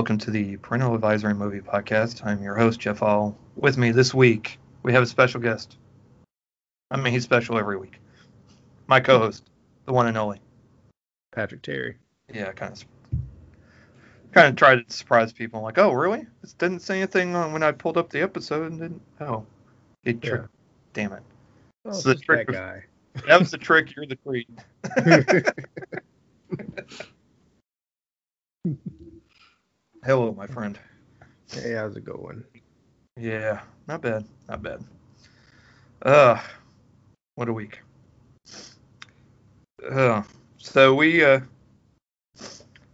Welcome to the Parental Advisory Movie Podcast. I'm your host, Jeff Hall. With me this week, we have a special guest. I mean, he's special every week. My hmm. co host, the one and only. Patrick Terry. Yeah, kind of. Kind of tried to surprise people. Like, oh, really? This didn't say anything on when I pulled up the episode. And didn't. Oh, he tricked. Damn it. Oh, So the trick that was- That was the trick. You're the treat. Hello, my friend. hey, how's it going? Yeah, not bad, not bad. Uh, what a week. Uh, so we uh,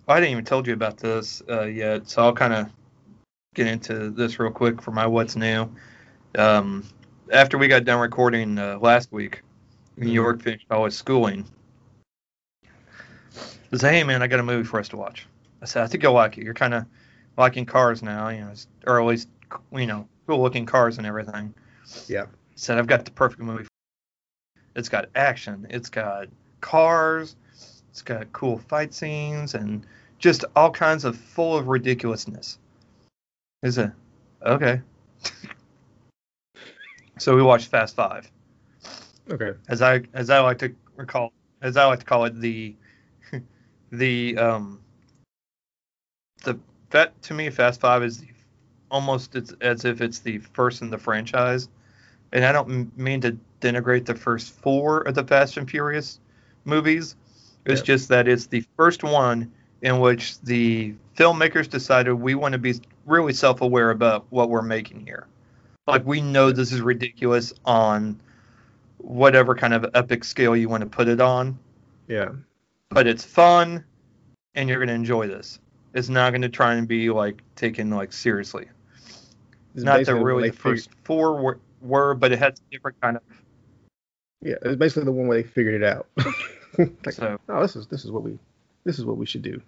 I didn't even told you about this uh, yet, so I'll kind of get into this real quick for my what's new. Um, after we got done recording uh, last week, New Mhm. York finished all his schooling. I said, "Hey man, I got a movie for us to watch." I said, "I think you'll like it. You're kind of liking cars now, you know, or at least you know, cool looking cars and everything." Yeah. Said, "I've got the perfect movie. It's got action. It's got cars. It's got cool fight scenes and just all kinds of full of ridiculousness." Is it okay? so we watched Fast Five Okay. as I as I like to recall as I like to call it the the um the that to me Fast Five is the, almost it's as if it's the first in the franchise, and I don't m- mean to denigrate the first four of the Fast and Furious movies. It's Yep. just that it's the first one in which the filmmakers decided we want to be really self-aware about what we're making here. Like we know this is ridiculous on whatever kind of epic scale you want to put it on, Yeah. but it's fun and you're going to enjoy this. It's not going to try and be like taken like seriously. It's not that really the first four were, were, but it has a different kind of. yeah, it's basically the one where they figured it out. like, So oh, this is this is what we this is what we should do.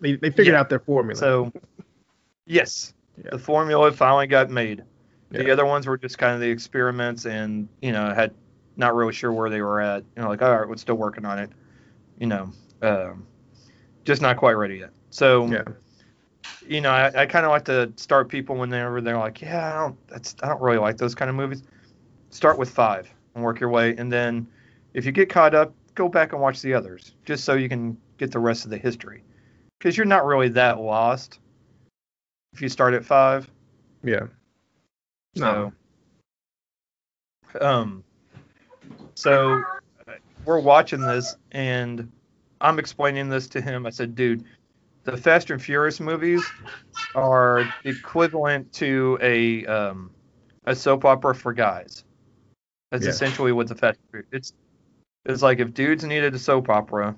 They they figured Yeah. out their formula. so yes, Yeah. the formula finally got made. The Yeah. other ones were just kind of the experiments, and you know had not really sure where they were at. You know, like all right, we're still working on it. You know, um, just not quite ready yet. So yeah. you know, I, I kind of like to start people whenever they're they're like, yeah, I don't, that's, I don't really like those kind of movies. Start with five and work your way, and then if you get caught up, go back and watch the others, just so you can get the rest of the history, because you're not really that lost if you start at five. Yeah. So, um, so we're watching this, and I'm explaining this to him. I said, dude, the Fast and Furious movies are equivalent to a um, a soap opera for guys. That's Yeah. essentially what the Fast and Furious. It's it's like if dudes needed a soap opera,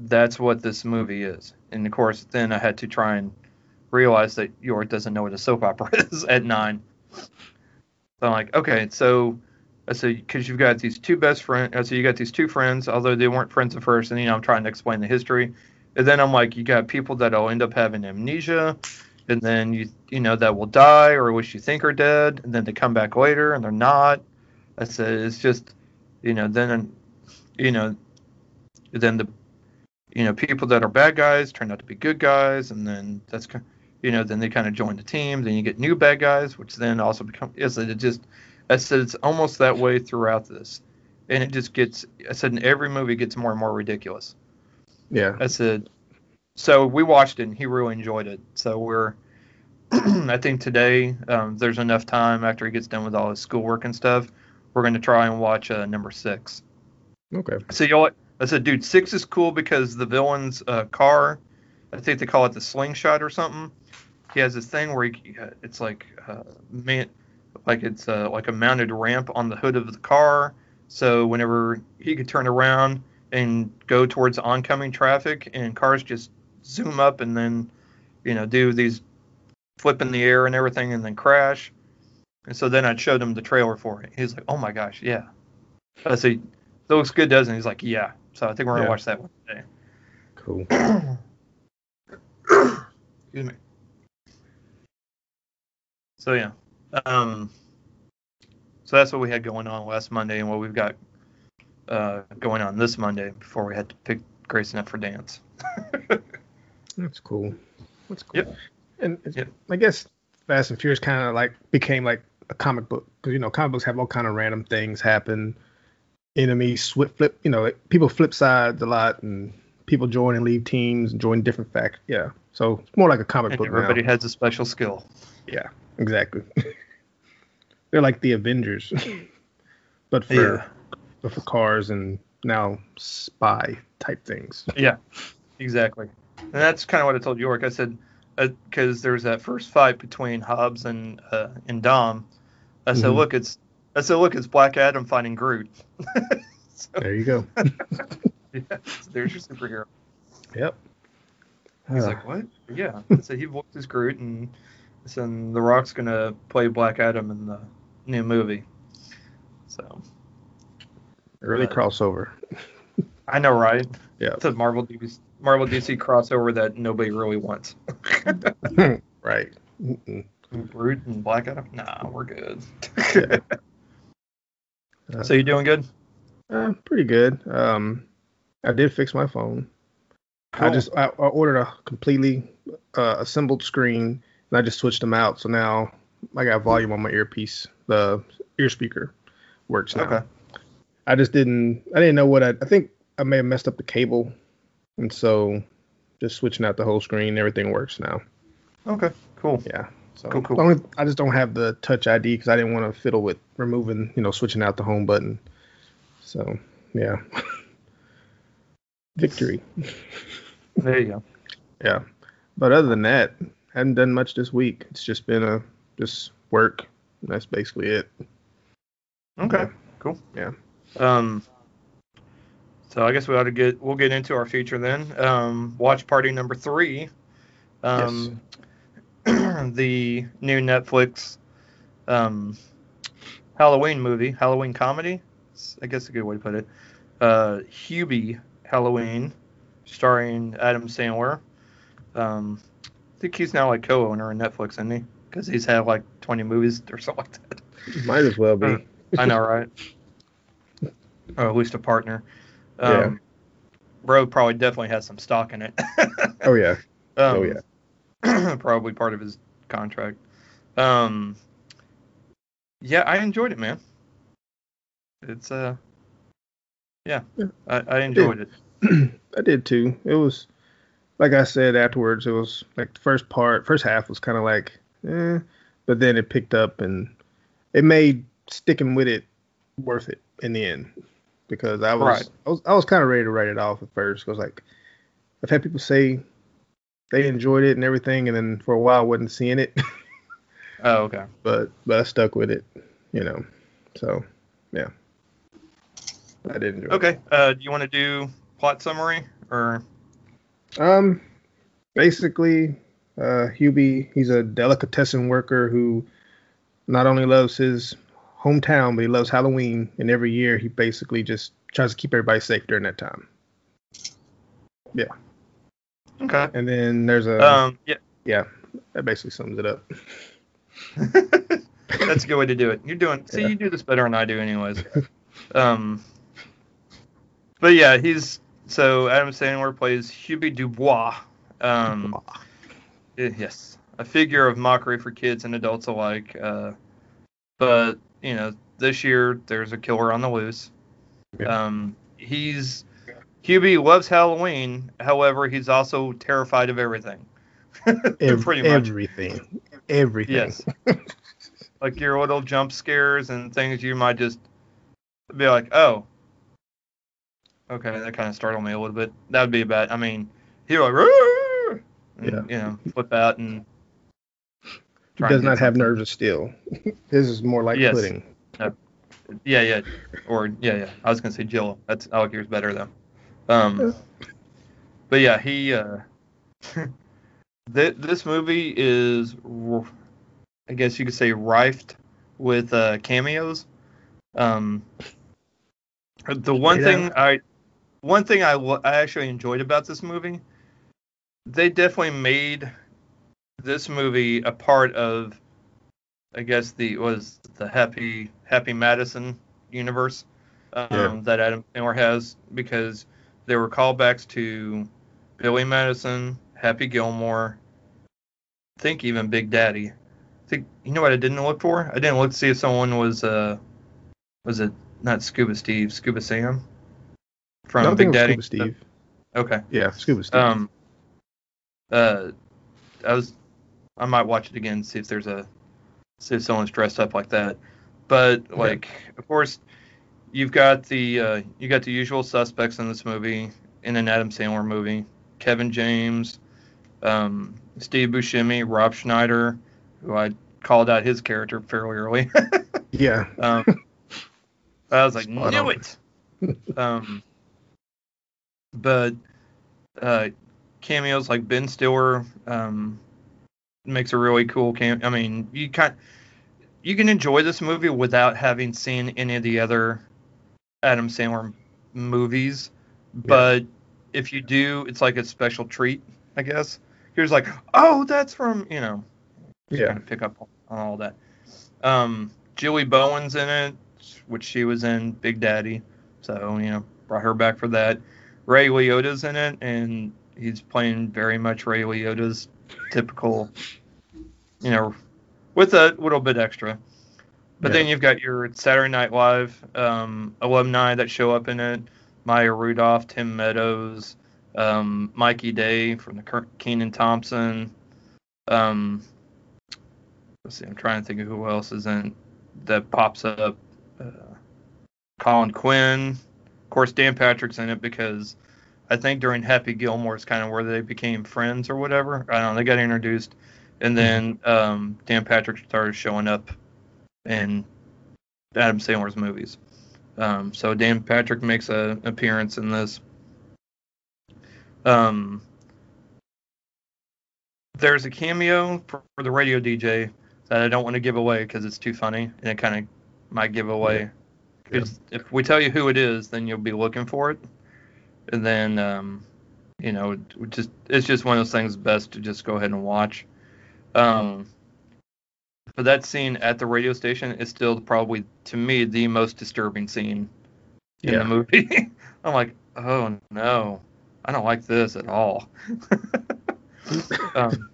that's what this movie is. And of course, then I had to try and realize that York doesn't know what a soap opera is at nine. So I'm like, okay, so I said because you've got these two best friends. I said you got these two friends, although they weren't friends at first, and you know I'm trying to explain the history. And then I'm like, you got people that'll end up having amnesia, and then you you know that will die or wish you think are dead, and then they come back later and they're not. I said it's just, you know, then, you know, then the, you know, people that are bad guys turn out to be good guys, and then that's you know, then they kind of join the team. Then you get new bad guys, which then also become. Is it just? I said it's almost that way throughout this, and it just gets. I said in every movie gets more and more ridiculous. Yeah. I said, so we watched it and he really enjoyed it. So we're, I think today um, there's enough time after he gets done with all his schoolwork and stuff. We're going to try and watch uh, number six. Okay. So you know what? I said, dude, six is cool because the villain's uh, car, I think they call it the slingshot or something. He has this thing where he, uh, it's like, uh, man, like it's uh, like a mounted ramp on the hood of the car. So whenever he could turn around and go towards oncoming traffic, and cars just zoom up and then, you know, do these flip in the air and everything, and then crash. And so then I showed him the trailer for it. He's like, "Oh my gosh, yeah." I said, "That looks good, doesn't it?" He's like, "Yeah." So I think we're gonna Yeah. watch that one today. Cool. Excuse me. So yeah, um, so that's what we had going on last Monday, and what we've got uh, going on this Monday before we had to pick Grayson up for dance. That's cool. That's cool. Yep. And Yep. I guess Fast and Furious kind of like became like a comic book because you know comic books have all kind of random things happen. Enemies swip flip, you know, like, people flip sides a lot, and people join and leave teams and join different facts. Yeah, so it's more like a comic And book everybody now. has a special skill. Yeah, exactly. They're like the Avengers, but for Yeah. but for cars and now spy type things. Yeah, exactly. And that's kind of what I told York. I said because there was that first fight between Hobbs and uh, and Dom. I said, Mhm. look, it's I said, look, it's Black Adam fighting Groot. so, There you go. yeah, so there's your superhero. yep. He's Uh, like, what? Yeah. So said he voices Groot, and Said The Rock's gonna play Black Adam in the new movie. So early crossover. I know, right? Yeah. It's a Marvel DC, Marvel DC crossover that nobody really wants. right. Mm-mm. Groot and Black Adam? Nah, we're good. Yeah. Uh, so you doing good? Uh, pretty good. Um, I did fix my phone. I just I, I ordered a completely uh, assembled screen and I just switched them out. So now I got volume on my earpiece. The ear speaker works now. Okay. I just didn't. I didn't know what I. I think I may have messed up the cable, and so just switching out the whole screen, everything works now. Okay. Cool. Yeah. So Cool, cool. only- I just don't have the Touch ID because I didn't want to fiddle with removing, you know, switching out the home button. So yeah. Victory. There you go. Yeah. But other than that, hadn't done much this week. It's just been a just work. That's basically it. Okay. Yeah. Cool. Yeah. Um. So I guess we ought to get we'll get into our feature then. Um, watch party number three. Um, the new Netflix um, Halloween movie, Halloween comedy. It's, I guess a good way to put it. Uh, Hubie Halloween, starring Adam Sandler. Um, think he's now like co-owner of Netflix, isn't he? Because he's had like 20 movies or something like that. Might as well be. Uh, I know, right? or at least a partner. Um, Yeah. Bro probably definitely has some stock in it. oh yeah. Um, Oh, yeah. probably part of his contract. Um, yeah, I enjoyed it, man. It's uh, yeah, Yeah. I, I enjoyed it. I did too. It was like I said afterwards. It was like the first part, first half was kind of like, eh, but then it picked up and it made sticking with it worth it in the end because I was Right. I was I was kind of ready to write it off at first because like I've had people say they enjoyed it and everything, and then for a while I wasn't seeing it, Oh, okay. but but I stuck with it, you know. So yeah, I did enjoy. it. Okay. Uh, do you want to do plot summary or? Um, basically, uh, Hubie, he's a delicatessen worker who not only loves his hometown, but he loves Halloween, and every year he basically just tries to keep everybody safe during that time. Yeah. Okay. And then there's a Um, yeah. yeah, that basically sums it up. That's a good way to do it. You're doing. See, Yeah. you do this better than I do, anyways. Um, but yeah, he's so Adam Sandler plays Hubie Dubois. Um, yes, a figure of mockery for kids and adults alike. Uh, but you know, this year there's a killer on the loose. Yeah. Um, he's Hubie loves Halloween. However, he's also terrified of everything. Ev- Pretty much. everything, everything. Yes. like your little jump scares and things you might just be like, oh, okay, that kind of startled me a little bit. That would be bad. I mean, he like, and, Yeah. you know, flip out and. He does not have nerves of steel. His is more like Yes. pudding. Yeah, yeah, or yeah, yeah. I was gonna say Jill. That's I like yours better though. Um, but yeah, he. Uh, th- this movie is, I guess you could say, rifed with uh, cameos. Um, the one thing I, one thing I, I actually enjoyed about this movie, they definitely made this movie a part of, I guess the was the Happy Happy Madison universe um, Yeah. that Adam Sandler has because there were callbacks to Billy Madison, Happy Gilmore, think even Big Daddy. I think you know what I didn't look for? I didn't look to see if someone was uh was it not Scuba Steve, Scuba Sam from No, Big Daddy. Scuba Steve. Okay. Yeah, Scuba Steve. Um. Uh, I was. I might watch it again see if there's a see if someone's dressed up like that. But like, of course, you've got the uh, you got the usual suspects in this movie in an Adam Sandler movie. Kevin James, um, Steve Buscemi, Rob Schneider, who I called out his character fairly early. yeah. Um, I was like, Spot knew on. it. um, but uh, cameos like Ben Stiller um, makes a really cool cam. I mean, you can you can enjoy this movie without having seen any of the other Adam Sandler movies, but if you do, it's like a special treat, I guess. Here's like, oh, that's from you know, just Yeah. kind of pick up on all that. Um, Julie Bowen's in it, which she was in Big Daddy, so you know, brought her back for that. Ray Liotta's in it, and he's playing very much Ray Liotta's typical, you know, with a little bit extra. But then you've got your Saturday Night Live um, alumni that show up in it: Maya Rudolph, Tim Meadows, um, Mikey Day from the Kenan Thompson. Um, let's see, I'm trying to think of who else is in that pops up. Uh, Colin Quinn, of course, Dan Patrick's in it because I think during Happy Gilmore is kind of where they became friends or whatever. I don't know. They got introduced, and then um, Dan Patrick started showing up in Adam Sandler's movies. Um, so Dan Patrick makes an appearance in this. Um, there's a cameo for, for the radio DJ that I don't want to give away because it's too funny and it kind of might give away. If we tell you who it is, then you'll be looking for it, and then um, you know, just it's just one of those things best to just go ahead and watch. Um, but that scene at the radio station is still probably to me the most disturbing scene in Yeah. the movie. I'm like, oh no, I don't like this at all. um,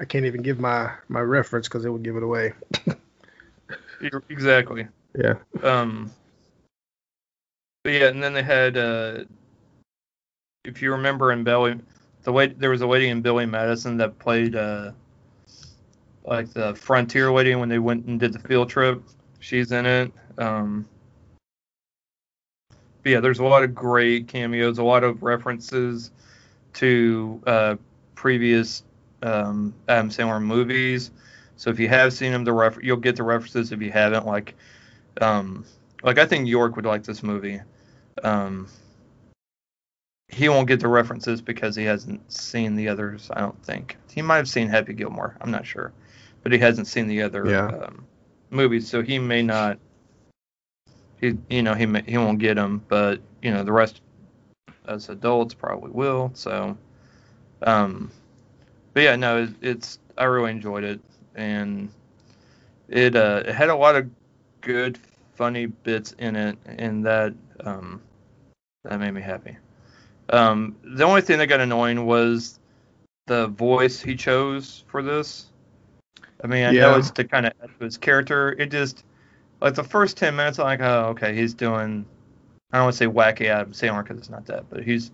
I can't even give my my reference because it would give it away. exactly. Yeah. Um, but yeah, and then they had, uh, if you remember in Billy, the way there was a lady in Billy Madison that played uh, like the frontier lady when they went and did the field trip. She's in it. Um, but yeah, there's a lot of great cameos, a lot of references to uh, previous um, Adam Sandler movies. So if you have seen them, the ref- you'll get the references. If you haven't, like, um, like I think York would like this movie. Um, he won't get the references because he hasn't seen the others. I don't think he might have seen Happy Gilmore. I'm not sure, but he hasn't seen the other Yeah. um, movies, so he may not. He, you know, he may, he won't get them, but you know, the rest as adults probably will. So, um, but yeah, no, it, it's I really enjoyed it, and it uh, it had a lot of good, funny bits in it, and that um, that made me happy. Um, the only thing that got annoying was the voice he chose for this. I mean, I know it's to kind of add to his character. It just like the first ten minutes, I'm like, oh, okay, he's doing. I don't want to say wacky Adam Sandler because it's not that, but he's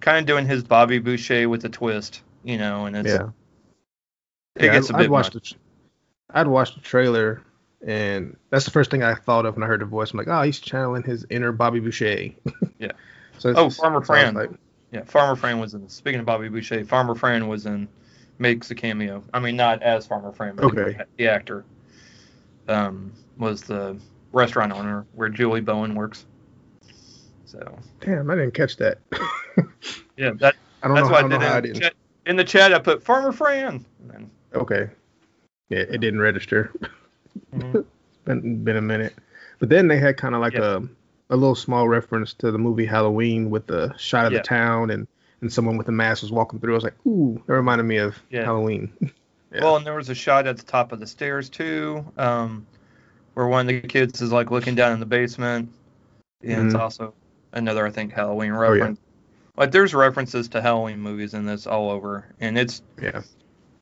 kind of doing his Bobby Boucher with a twist, you know, and it's Yeah. it yeah, gets a I'd, bit I'd watched the, I'd watched the trailer, and that's the first thing I thought of when I heard the voice. I'm like, oh, he's channeling his inner Bobby Boucher. Yeah. so Oh, Farmer Fran. like, Yeah, Farmer Fran was in. Speaking of Bobby Boucher, Farmer Fran was in, makes a cameo. I mean, not as Farmer Fran, but Okay. the actor um, was the restaurant owner where Julie Bowen works. So Damn, I didn't catch that. yeah, that I don't that's know, why I did I in, the didn't. chat, in the chat. I put Farmer Fran. And then, Okay. Yeah, it didn't register. Mhm. been been a minute. But then they had kind of like a a little small reference to the movie Halloween with the shot of Yeah. the town and and someone with a mask was walking through. I was like, ooh, that reminded me of Yeah. Halloween. Yeah. Well, and there was a shot at the top of the stairs too, um, where one of the kids is like looking down in the basement. And it's Mhm. also another, I think, Halloween Oh, reference. Like there's references to Halloween movies in this all over, and it's yeah.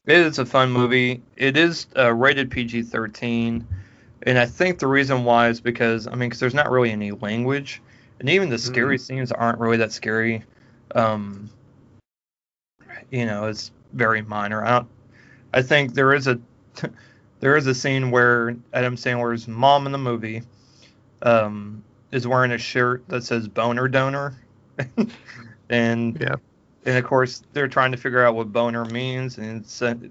It is a fun movie. It is uh, rated PG-13, and I think the reason why is because I mean, because there's not really any language, and even the scary scenes aren't really that scary. Um, you know, it's very minor. I don't. I think there is a there is a scene where Adam Sandler's mom in the movie um, is wearing a shirt that says "boner donor," and Yeah. And of course they're trying to figure out what boner means, and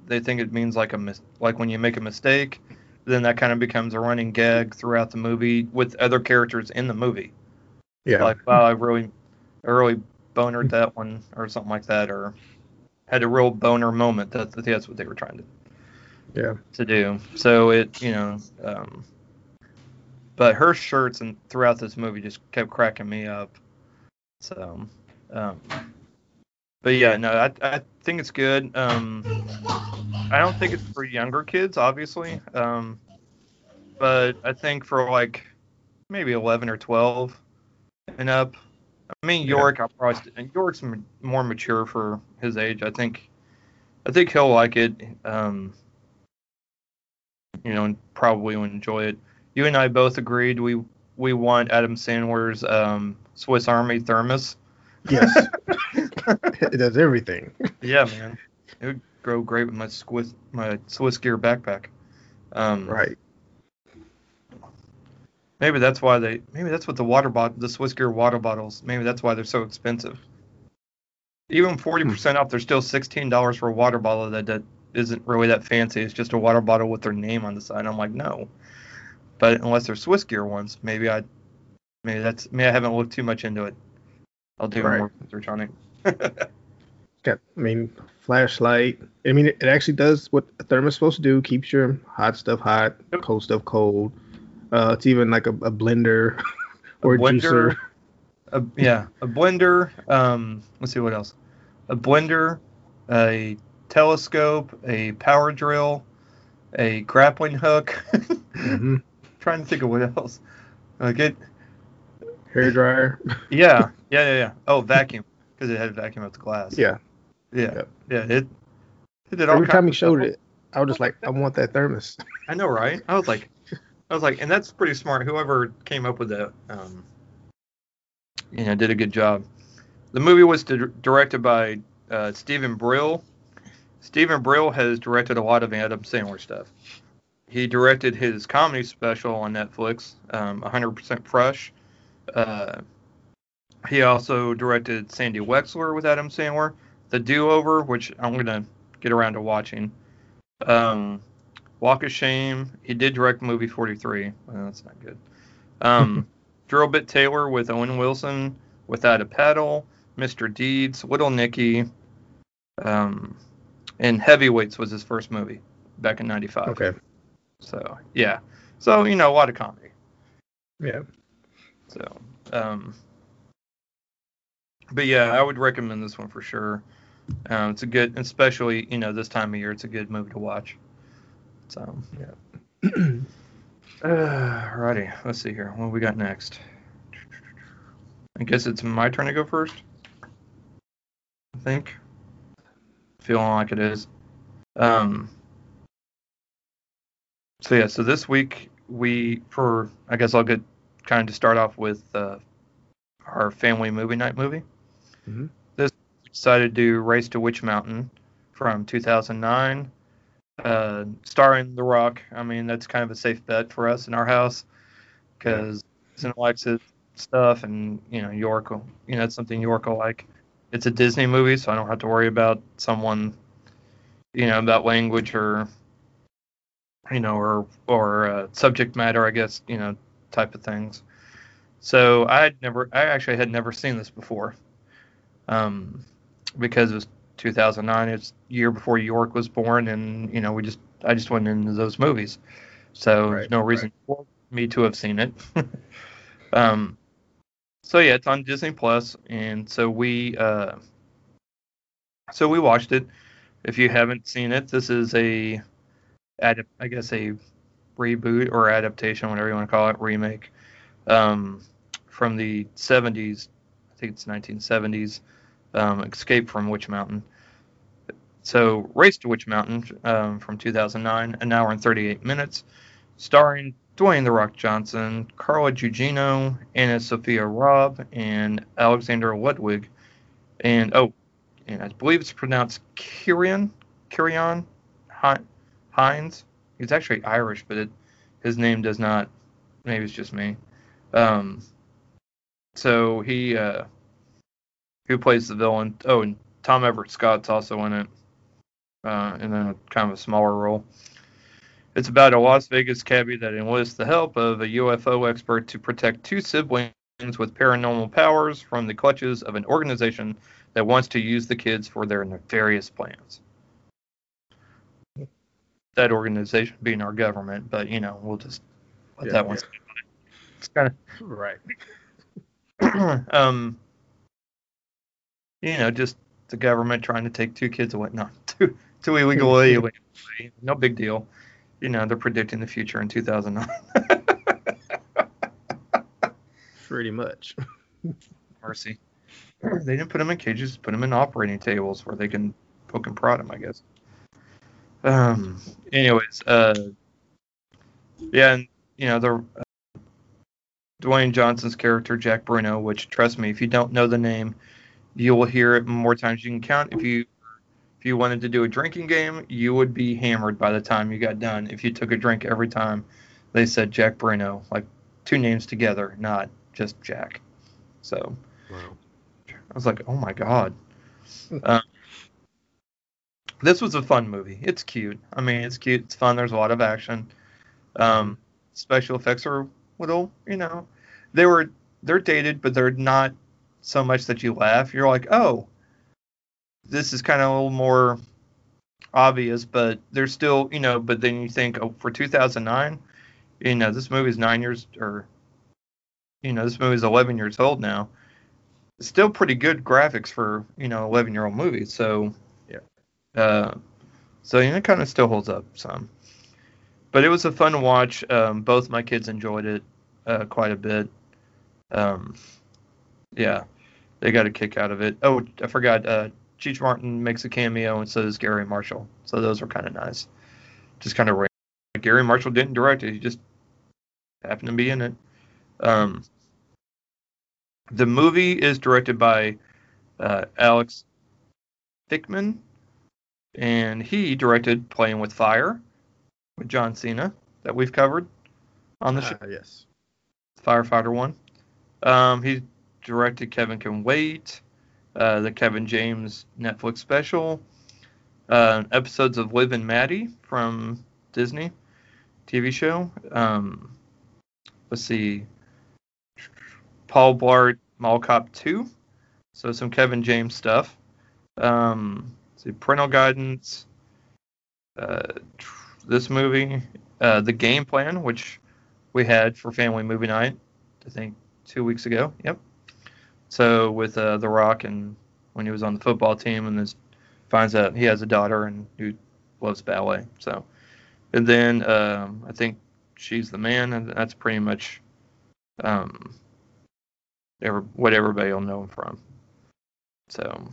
they think it means like a mis- like when you make a mistake. Then that kind of becomes a running gag throughout the movie with other characters in the movie. Yeah. Like, wow, I really, I really bonered that one, or something like that, or had a real boner moment. That, that that's what they were trying to yeah. to do. So it, you know, um, but her shirts and throughout this movie just kept cracking me up. So, um, but yeah, no, I I think it's good. Um, I don't think it's for younger kids, obviously. Um, but I think for like maybe 11 or 12 and up. I mean, Yeah. York, I'll probably st- York's m- more mature for his age. I think, I think he'll like it. Um, you know, and probably will enjoy it. You and I both agreed we we want Adam Sandler's um, Swiss Army thermos. Yes. it does everything. Yeah, man, it would go great with my Swiss my Swiss gear backpack. Um, Right. Maybe that's why they. Maybe that's what the water bottle, the Swiss gear water bottles. Maybe that's why they're so expensive. Even forty percent off, they're still sixteen dollars for a water bottle that that isn't really that fancy. It's just a water bottle with their name on the side. I'm like, no. But unless they're Swiss gear ones, maybe I, maybe that's maybe I haven't looked too much into it. I'll do Right. more research on it. Got, I mean, flashlight. I mean, it, it actually does what a thermos is supposed to do. Keeps your hot stuff hot, cold stuff cold. Uh, it's even like a, a blender or a, blender, juicer. a, yeah, a blender. Um, let's see what else. A blender, a telescope, a power drill, a grappling hook. hmm Trying to think of what else. Like it, Hair dryer. yeah, yeah, yeah, yeah. Oh, vacuum because it had vacuum up the glass. yeah. yeah, Yep. yeah. It, it did all Every time he showed stuff. it, I was just like, I want that thermos. I know, right? I was like, I was like, and that's pretty smart. Whoever came up with that, um, you know, did a good job. The movie was di- directed by uh, Steven Brill. Steven Brill has directed a lot of Adam Sandler stuff. He directed his comedy special on Netflix, um, 100% Fresh. Uh, he also directed Sandy Wexler with Adam Sandler, The Do Over, which I'm gonna get around to watching. Um, Walk of Shame. He did direct movie 43. Well, that's not good. Um, Drill Bit Taylor with Owen Wilson, Without a Paddle, Mr. Deeds, Little Nicky, um, and Heavyweights was his first movie back in '95. Okay. So yeah, so you know a lot of comedy. Yeah. So, um, but yeah, I would recommend this one for sure. Um, it's a good, especially you know this time of year, it's a good movie to watch. So yeah. Uh, righty, let's see here. What we got next? I guess it's my turn to go first. I think. Feeling like it is. Um. So yeah, so this week we for I guess I'll get kind of to start off with uh, our family movie night movie. Mhm. This decided to do Race to Witch Mountain from 2009, uh, starring The Rock. I mean that's kind of a safe bet for us in our house because Jason likes his stuff, and you know York, will, you know it's something York will like. It's a Disney movie, so I don't have to worry about someone, you know, about language or you know, or or uh, subject matter, I guess, you know, type of things. So I had never, I actually had never seen this before, um, because it was 2009. It's year before York was born, and you know, we just, I just went into those movies, so there's no reason for me to have seen it. um, so yeah, it's on Disney Plus, and so we, uh, so we watched it. If you haven't seen it, this is a adap- I guess a reboot or adaptation, whatever you want to call it, remake um, from the 70s. Think it's 1970s. Um, Escape from Witch Mountain. So, Race to Witch Mountain um, from 2009, an hour and 38 minutes, starring Dwayne The Rock Johnson, Carla Gugino, AnnaSophia Robb, and Alexander Ludwig. And, oh, and I believe it's pronounced Kieran, Ciarán Hinds. He's actually Irish, but it, his name does not, maybe it's just me. Um, so he, uh, who plays the villain? Oh, and Tom Everett Scott's also in it uh, in a kind of a smaller role. It's about a Las Vegas cabbie that enlists the help of a UFO expert to protect two siblings with paranormal powers from the clutches of an organization that wants to use the kids for their nefarious plans. That organization being our government, but you know, we'll just let yeah, that one. Yeah. It's kind of right. um, you know, just the government trying to take two kids away. No, two two illegal aliens. No big deal. You know, they're predicting the future in 2009. Pretty much. Mercy. They didn't put them in cages, put them in operating tables where they can poke and prod them, I guess. Um. Anyways, uh, yeah, and you know the uh, Dwayne Johnson's character Jack Bruno, which trust me, if you don't know the name, you will hear it more times you can count. If you if you wanted to do a drinking game, you would be hammered by the time you got done if you took a drink every time they said Jack Bruno, like two names together, not just Jack. So wow. I was like, oh my god. um, this was a fun movie. It's cute. I mean, it's cute. It's fun. There's a lot of action. Um, special effects are little, you know, they were they're dated, but they're not so much that you laugh. You're like, oh, this is kind of a little more obvious, but there's still, you know, but then you think, oh, for 2009, you know, this movie is nine years, or, you know, this movie is 11 years old now. It's still pretty good graphics for, you know, 11 year old movie. So, yeah. Uh, so, you know, it kind of still holds up some. But it was a fun watch. Um, both my kids enjoyed it uh, quite a bit. Um, yeah they got a kick out of it. Oh, I forgot. Uh, Cheech Marin makes a cameo, and so does Garry Marshall. So those were kind of nice. Just kind of. Garry Marshall didn't direct it; he just happened to be in it. Um, the movie is directed by uh, Alex Fickman, and he directed Playing with Fire with John Cena that we've covered on the uh, show. Yes, Firefighter one. Um, he directed Kevin Can Wait, uh, the Kevin James Netflix special, uh, episodes of Liv and Maddie from Disney TV show. Um, let's see, Paul Blart Mall Cop 2, so some Kevin James stuff. Um, see, parental guidance. Uh, this movie, uh, the game plan, which we had for family movie night, I think two weeks ago. Yep. So with uh, The Rock and when he was on the football team and this finds out he has a daughter and who loves ballet. So and then um, I think she's the man, and that's pretty much um, what everybody will know him from. So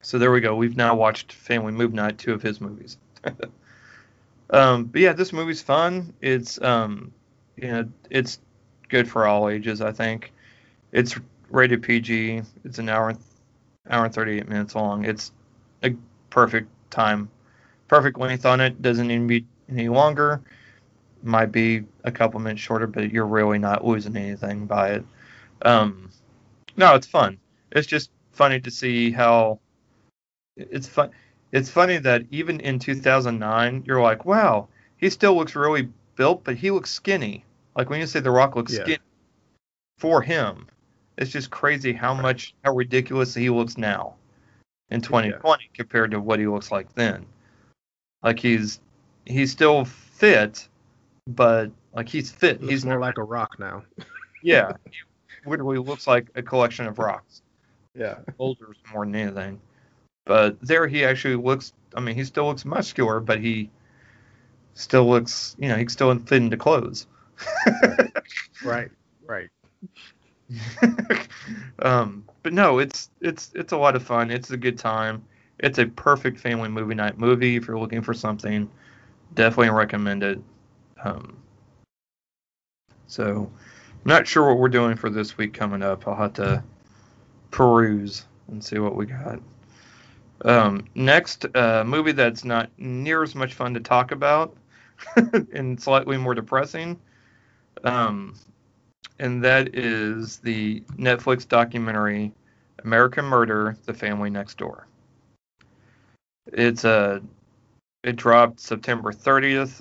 so there we go. We've now watched Family Move Night, two of his movies. um, but yeah, this movie's fun. It's um, you know, it's good for all ages. I think it's rated PG. It's an hour hour and 38 minutes long. It's a perfect time, perfect length on it. Doesn't need to be any longer. Might be a couple minutes shorter, but you're really not losing anything by it. Um, no, it's fun. It's just funny to see how it's fun. It's funny that even in 2009, you're like, wow, he still looks really built, but he looks skinny. Like when you say The Rock looks yeah. skinny for him, it's just crazy how right. much how ridiculous he looks now in 2020 yeah. compared to what he looks like then. Like he's he's still fit, but like he's fit. he's more like a rock now. yeah, he literally looks like a collection of rocks. Yeah, boulders more than anything. But there he actually looks. I mean, he still looks muscular, but he still looks. You know, he still fit into clothes. right. Right. um, but no, it's it's it's a lot of fun. It's a good time. it's a perfect family movie night movie if you're looking for something. Definitely recommend it. Um, so, I'm not sure what we're doing for this week coming up. I'll have to peruse and see what we got. Um, next, uh, movie that's not near as much fun to talk about and slightly more depressing. Um, and that is the Netflix documentary American Murder: The Family Next Door. It's a it dropped September 30th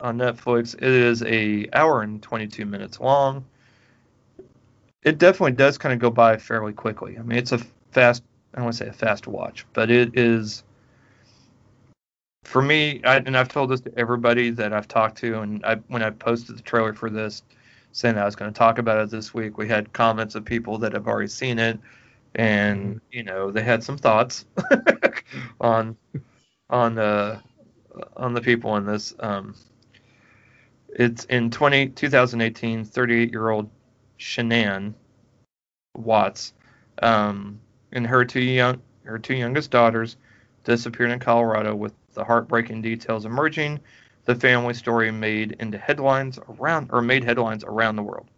on Netflix. It is a hour and 22 minutes long. It definitely does kind of go by fairly quickly. I mean, it's a fast I don't want to say a fast watch, but it is for me. I, and I've told this to everybody that I've talked to, and I, when I posted the trailer for this, saying I was going to talk about it this week, we had comments of people that have already seen it, and you know they had some thoughts on on the on the people in this. Um, it's in 20, 2018, 38 year old Shanann Watts um, and her two young her two youngest daughters disappeared in Colorado with the heartbreaking details emerging. The family story made into headlines around or made headlines around the world.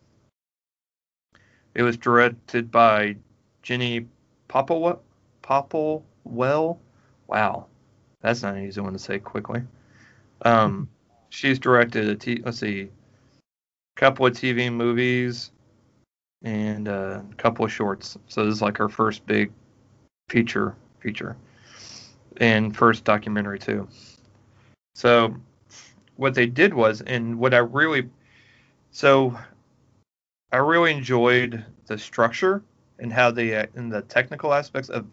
It was directed by Jenny Popplewell. Popplewell. Wow, that's not an easy one to say quickly. Um, she's directed a t- let's see, a couple of TV movies, and uh, a couple of shorts. So this is like her first big feature feature and first documentary too. So what they did was, and what I really, so I really enjoyed the structure and how they, uh, and the technical aspects of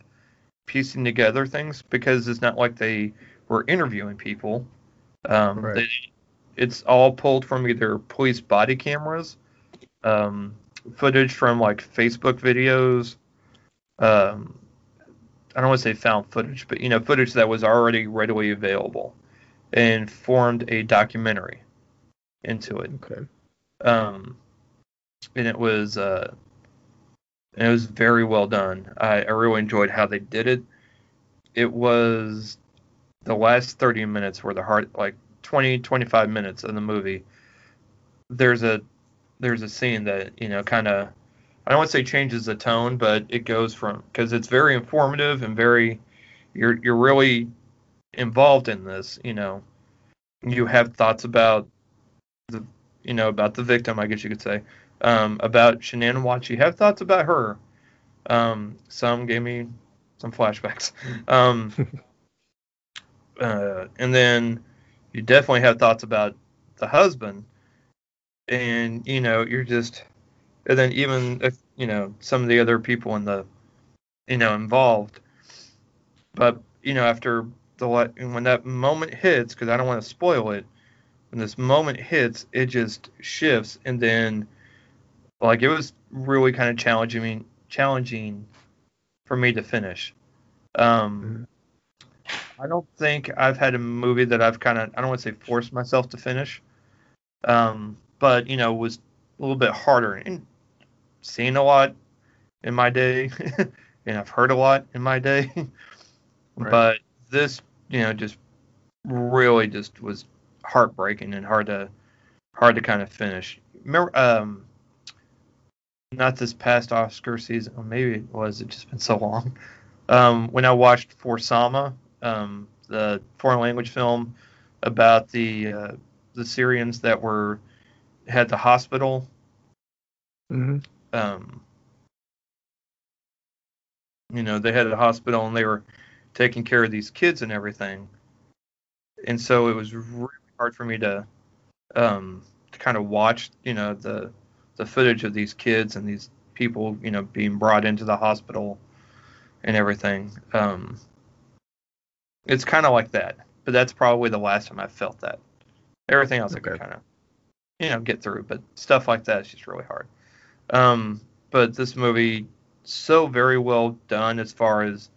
piecing together things because it's not like they were interviewing people. Um, right. they, it's all pulled from either police body cameras, um, footage from like Facebook videos. Um, I don't want to say found footage, but you know, footage that was already readily available, and formed a documentary into it. Okay. Um, and it was uh, and it was very well done. I, I really enjoyed how they did it. It was the last 30 minutes were the hard like 20 25 minutes of the movie there's a there's a scene that you know kind of I don't want to say changes the tone, but it goes from because it's very informative and very you're you're really involved in this. You know, you have thoughts about the you know about the victim, I guess you could say, um, about Shanann Watts. You have thoughts about her. Um, some gave me some flashbacks. Um, uh, and then you definitely have thoughts about the husband and you know you're just and then even if you know some of the other people in the you know involved but you know after the when that moment hits because i don't want to spoil it when this moment hits it just shifts and then like it was really kind of challenging challenging for me to finish um i don't think i've had a movie that i've kind of i don't want to say forced myself to finish um but you know was a little bit harder and seen a lot in my day and I've heard a lot in my day. right. But this, you know, just really just was heartbreaking and hard to hard to kind of finish. Remember um not this past Oscar season, or maybe it was, it's just been so long. Um, when I watched For Sama, um, the foreign language film about the uh, the Syrians that were had the hospital. Mm-hmm. Um, you know, they had a hospital and they were taking care of these kids and everything. And so it was really hard for me to um, to kind of watch, you know, the the footage of these kids and these people, you know, being brought into the hospital and everything. Um, it's kind of like that, but that's probably the last time I felt that. Everything else okay. I could kind of you know get through, but stuff like that is just really hard. Um, but this movie so very well done as far as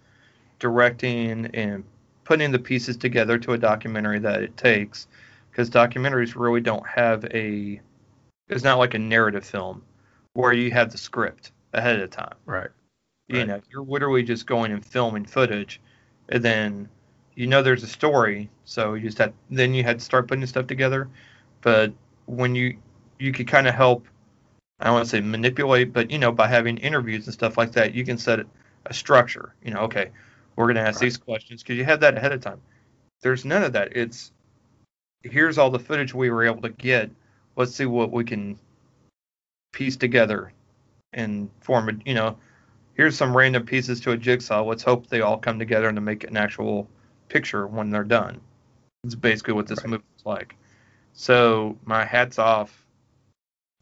directing and putting the pieces together to a documentary that it takes because documentaries really don't have a it's not like a narrative film where you have the script ahead of time right you right. know you're literally just going and filming footage and then you know there's a story, so you just had then you had to start putting stuff together. But when you you could kind of help, I don't want to say manipulate, but you know by having interviews and stuff like that, you can set a structure. You know, okay, we're going to ask right. these questions because you had that ahead of time. There's none of that. It's here's all the footage we were able to get. Let's see what we can piece together and form a you know here's some random pieces to a jigsaw let's hope they all come together and to make an actual picture when they're done it's basically what this right. movie is like so my hats off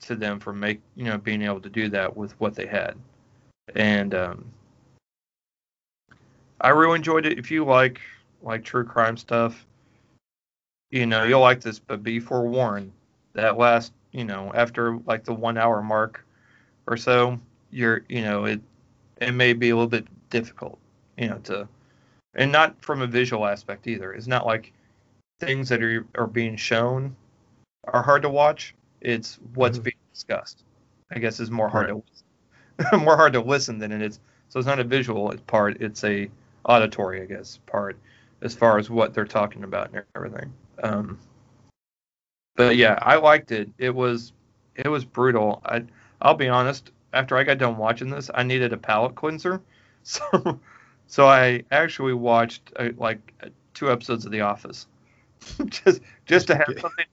to them for make you know being able to do that with what they had and um, i really enjoyed it if you like like true crime stuff you know you'll like this but be forewarned that last you know, after like the one hour mark or so, you're, you know, it it may be a little bit difficult, you know, to, and not from a visual aspect either. It's not like things that are are being shown are hard to watch. It's what's mm-hmm. being discussed. I guess is more hard right. to more hard to listen than it is. So it's not a visual part. It's a auditory, I guess, part as far as what they're talking about and everything. Um, but yeah, I liked it. It was it was brutal. I I'll be honest. After I got done watching this, I needed a palate cleanser, so so I actually watched uh, like two episodes of The Office, just just to have something.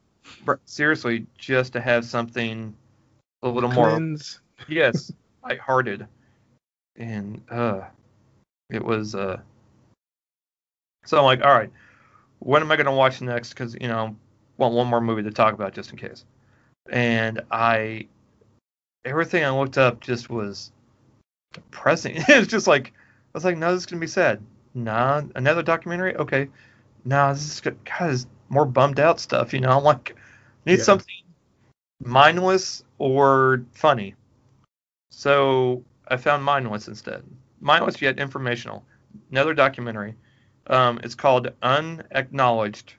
Seriously, just to have something a little Cleanse. more. Yes, lighthearted, and uh, it was uh. So I'm like, all right, what am I gonna watch next? Because you know want one more movie to talk about just in case. And I, everything I looked up just was depressing. it was just like, I was like, no, this is gonna be sad. Nah, another documentary. Okay, nah, this is God, this more bummed out stuff. You know, I'm like, need yeah. something mindless or funny. So I found mindless instead. Mindless yet informational. Another documentary. Um, it's called Unacknowledged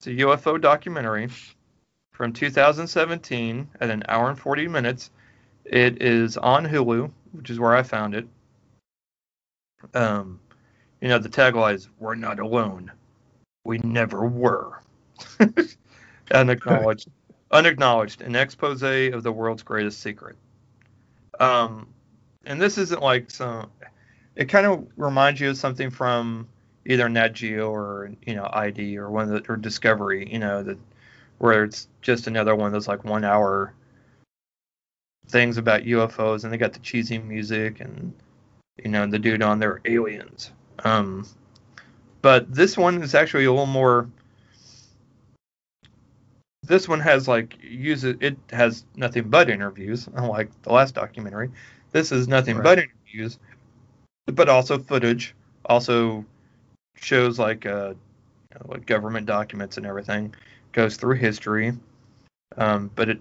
it's a UFO documentary from 2017 at an hour and 40 minutes. It is on Hulu, which is where I found it. Um, you know, the tagline is "We're not alone. We never were." unacknowledged, unacknowledged, an expose of the world's greatest secret. Um, and this isn't like some. It kind of reminds you of something from either Nat Geo or you know ID or one of the, or Discovery, you know that where it's just another one of those like one hour things about UFOs and they got the cheesy music and you know the dude on there aliens. Um, but this one is actually a little more. This one has like uses it has nothing but interviews, unlike the last documentary. This is nothing right. but interviews, but also footage, also shows like uh, you know, like government documents and everything, goes through history, um, but it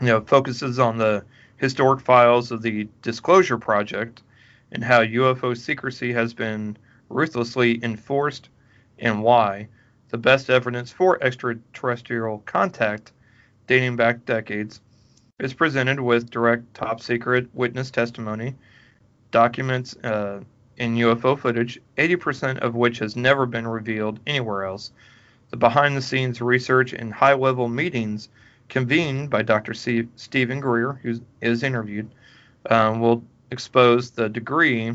you know focuses on the historic files of the Disclosure Project and how UFO secrecy has been ruthlessly enforced and why. The best evidence for extraterrestrial contact, dating back decades, is presented with direct top secret witness testimony, documents uh, in UFO footage, 80% of which has never been revealed anywhere else. The behind the scenes research and high level meetings convened by Dr. C- Steven Greer, who is interviewed, um, will expose the degree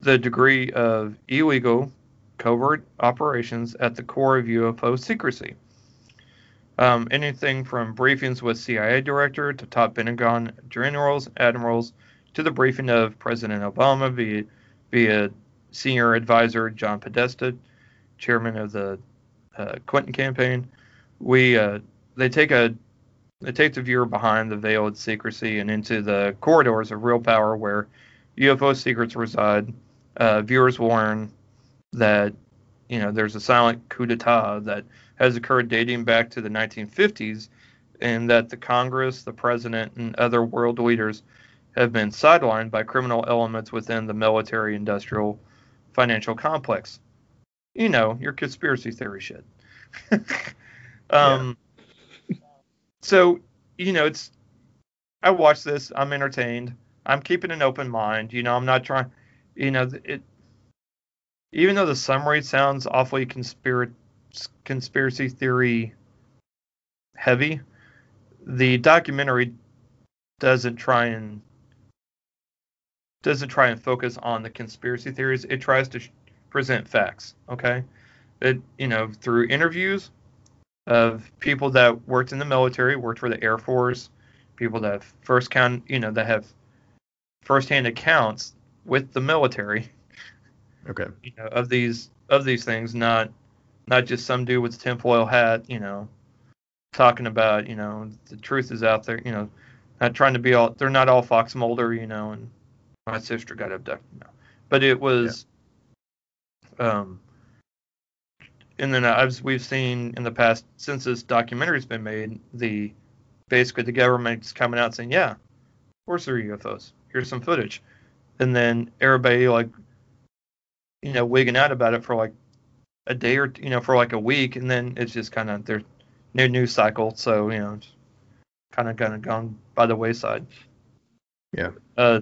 the degree of illegal covert operations at the core of UFO secrecy. Um, anything from briefings with CIA director to top Pentagon generals, admirals, to the briefing of President Obama via, via senior advisor John Podesta, chairman of the uh, Clinton campaign. We uh, they take a they take the viewer behind the veil of secrecy and into the corridors of real power where UFO secrets reside. Uh, viewers learn that you know there's a silent coup d'état that has occurred dating back to the 1950s, and that the Congress, the president, and other world leaders have been sidelined by criminal elements within the military industrial financial complex. You know, your conspiracy theory shit. um, yeah. So, you know, it's, I watch this, I'm entertained. I'm keeping an open mind. You know, I'm not trying. You know, it. Even though the summary sounds awfully conspiracy conspiracy theory heavy, the documentary doesn't try and doesn't try and focus on the conspiracy theories. It tries to sh- present facts. Okay, it you know through interviews of people that worked in the military, worked for the Air Force, people that have first count you know that have firsthand accounts with the military. Okay. You know of these of these things, not not just some dude with a tinfoil hat. You know, talking about you know the truth is out there. You know, not trying to be all. They're not all Fox Mulder. You know, and my sister got abducted. But it was. Yeah. Um. And then I've we've seen in the past since this documentary's been made, the basically the government's coming out saying, yeah, of course there are UFOs. Here's some footage, and then everybody like, you know, wigging out about it for like a day or you know for like a week, and then it's just kind of their new news cycle. So you know, kind of kind of gone by the wayside. Yeah. Uh,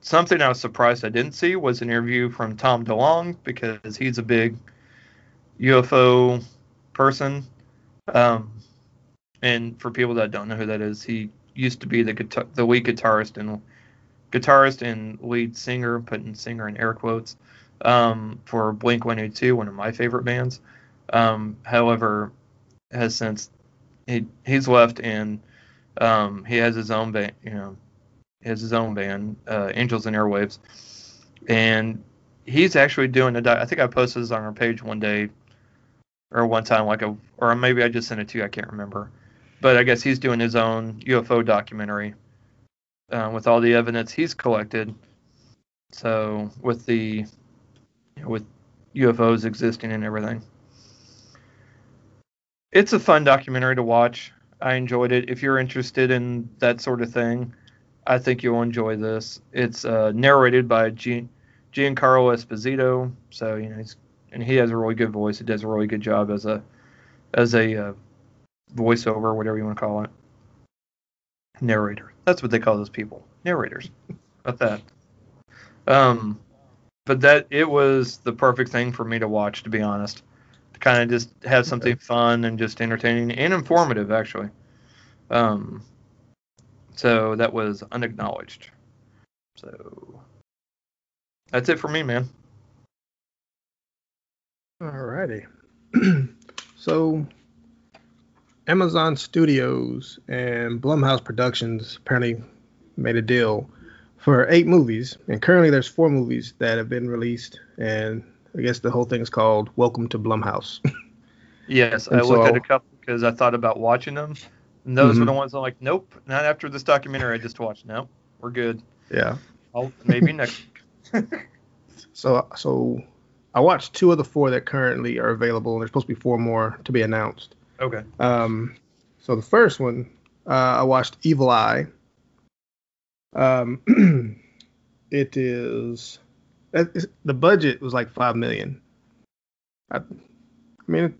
something I was surprised I didn't see was an interview from Tom DeLonge because he's a big UFO person. Um, and for people that don't know who that is, he used to be the guitar, the lead guitarist and guitarist and lead singer, putting singer in air quotes, um, for Blink 182, one of my favorite bands. Um, however, has since he he's left and um, he has his own band, you know, has his own band, uh, Angels and Airwaves, and he's actually doing a. I think I posted this on our page one day, or one time, like a, or maybe I just sent it to you. I can't remember, but I guess he's doing his own UFO documentary uh, with all the evidence he's collected. So with the, with UFOs existing and everything. It's a fun documentary to watch. I enjoyed it. If you're interested in that sort of thing, I think you'll enjoy this. It's uh, narrated by Gian, Giancarlo Esposito, so you know he's and he has a really good voice. He does a really good job as a as a uh, voiceover, whatever you want to call it. Narrator. That's what they call those people. Narrators. About that. Um, but that it was the perfect thing for me to watch, to be honest. To kind of just have something fun and just entertaining and informative, actually. Um, so that was unacknowledged. So that's it for me, man. Alrighty. so Amazon Studios and Blumhouse Productions apparently made a deal for eight movies, and currently there's four movies that have been released, and I guess the whole thing is called Welcome to Blumhouse. yes, and I so, looked at a couple because I thought about watching them, and those mm-hmm. were the ones I'm like, nope, not after this documentary I just watched. No, we're good. Yeah. I'll, maybe next. so so I watched two of the four that currently are available, and there's supposed to be four more to be announced. Okay. Um, so the first one, uh, I watched Evil Eye. Um, it is the budget was like five million. I, I mean,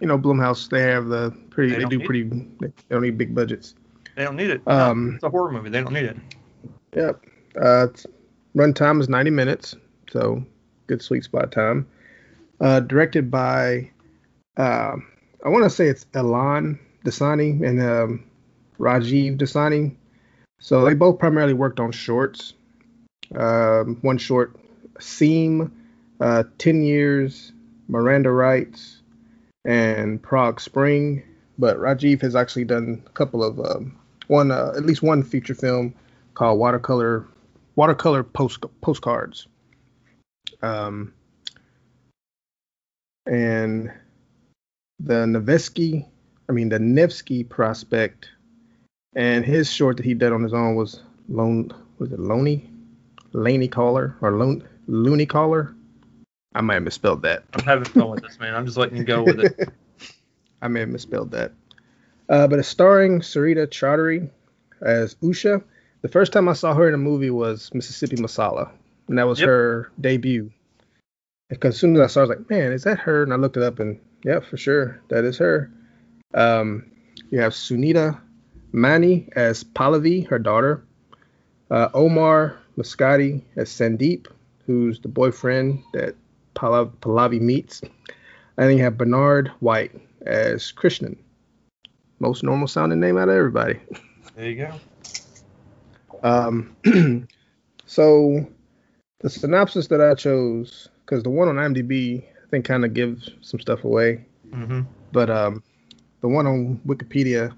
you know, Blumhouse they have the pretty they, they do pretty it. they don't need big budgets. They don't need it. Um, it's a horror movie. They don't need it. Yep. Uh, runtime is 90 minutes, so good sweet spot time. Uh, directed by, uh, I want to say it's Elan Dassani and um, Rajeev Dassani. So they both primarily worked on shorts. Um, one short, Seam, uh, 10 Years, Miranda Rights, and Prague Spring. But Rajeev has actually done a couple of um, one, uh, at least one feature film called Watercolor Watercolor Post Postcards. Um, and the Nevsky, I mean the Nevsky Prospect, and his short that he did on his own was Lone, was it Loney, Laney Caller or Lone, Looney Caller? I might have misspelled that. I'm having fun with this, man. I'm just letting you go with it. I may have misspelled that. Uh, but it's starring Sarita Choudhury as Usha. The first time I saw her in a movie was Mississippi Masala, and that was yep. her debut. Because as soon as I saw, I was like, "Man, is that her?" And I looked it up, and yeah, for sure, that is her. Um, you have Sunita Mani as Pallavi, her daughter. Uh, Omar Maskati as Sandeep, who's the boyfriend that Pallavi meets. And then you have Bernard White as Krishnan. Most normal sounding name out of everybody. There you go. Um, so the synopsis that I chose, because the one on IMDb, I think kind of gives some stuff away. Mm-hmm. But um, the one on Wikipedia,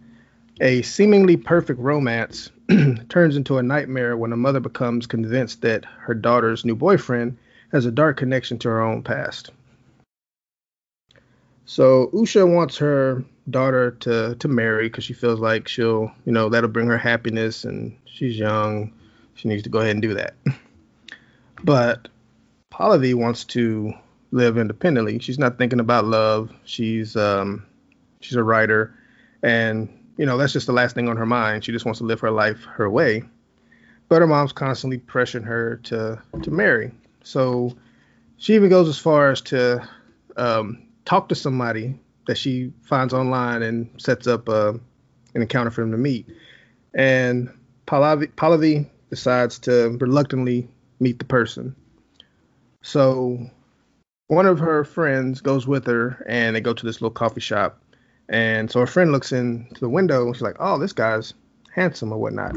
a seemingly perfect romance turns into a nightmare when a mother becomes convinced that her daughter's new boyfriend has a dark connection to her own past. So Usha wants her daughter to to marry because she feels like she'll, you know, that'll bring her happiness, and she's young. She needs to go ahead and do that. But Pallavi wants to live independently. She's not thinking about love. She's um, she's a writer, and you know that's just the last thing on her mind. She just wants to live her life her way. But her mom's constantly pressuring her to to marry. So she even goes as far as to um, talk to somebody that she finds online and sets up uh, an encounter for them to meet. And Pallavi, Pallavi decides to reluctantly meet the person. So one of her friends goes with her and they go to this little coffee shop. And so her friend looks into the window and she's like, Oh, this guy's handsome or whatnot.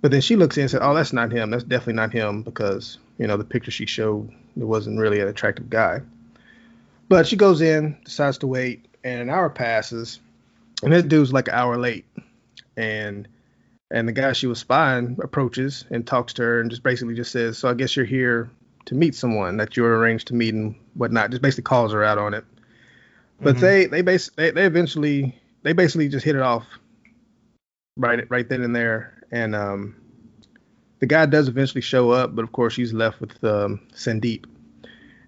But then she looks in and says, Oh, that's not him. That's definitely not him because, you know, the picture she showed, it wasn't really an attractive guy. But she goes in, decides to wait, and an hour passes, and this dude's like an hour late. And and the guy she was spying approaches and talks to her and just basically just says, "So I guess you're here to meet someone that you are arranged to meet and whatnot." Just basically calls her out on it. But mm-hmm. they they base they, they eventually they basically just hit it off right right then and there. And um, the guy does eventually show up, but of course she's left with um, Sandeep,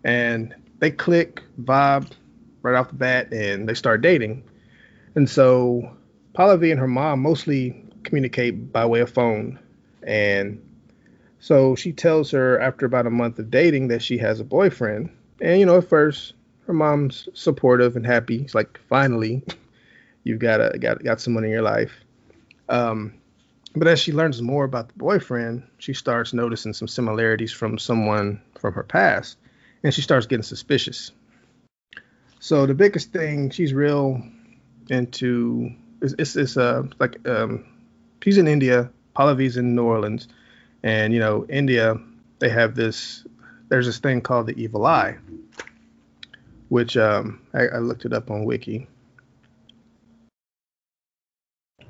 and they click vibe right off the bat, and they start dating. And so Pallavi and her mom mostly communicate by way of phone. And so she tells her after about a month of dating that she has a boyfriend. And, you know, at first, her mom's supportive and happy. It's like, finally, you've got a, got, got someone in your life. Um, but as she learns more about the boyfriend, she starts noticing some similarities from someone from her past. And she starts getting suspicious. So the biggest thing she's real into is it's, it's uh like um she's in India, Pallavi's in New Orleans, and you know India they have this there's this thing called the evil eye, which um I, I looked it up on Wiki.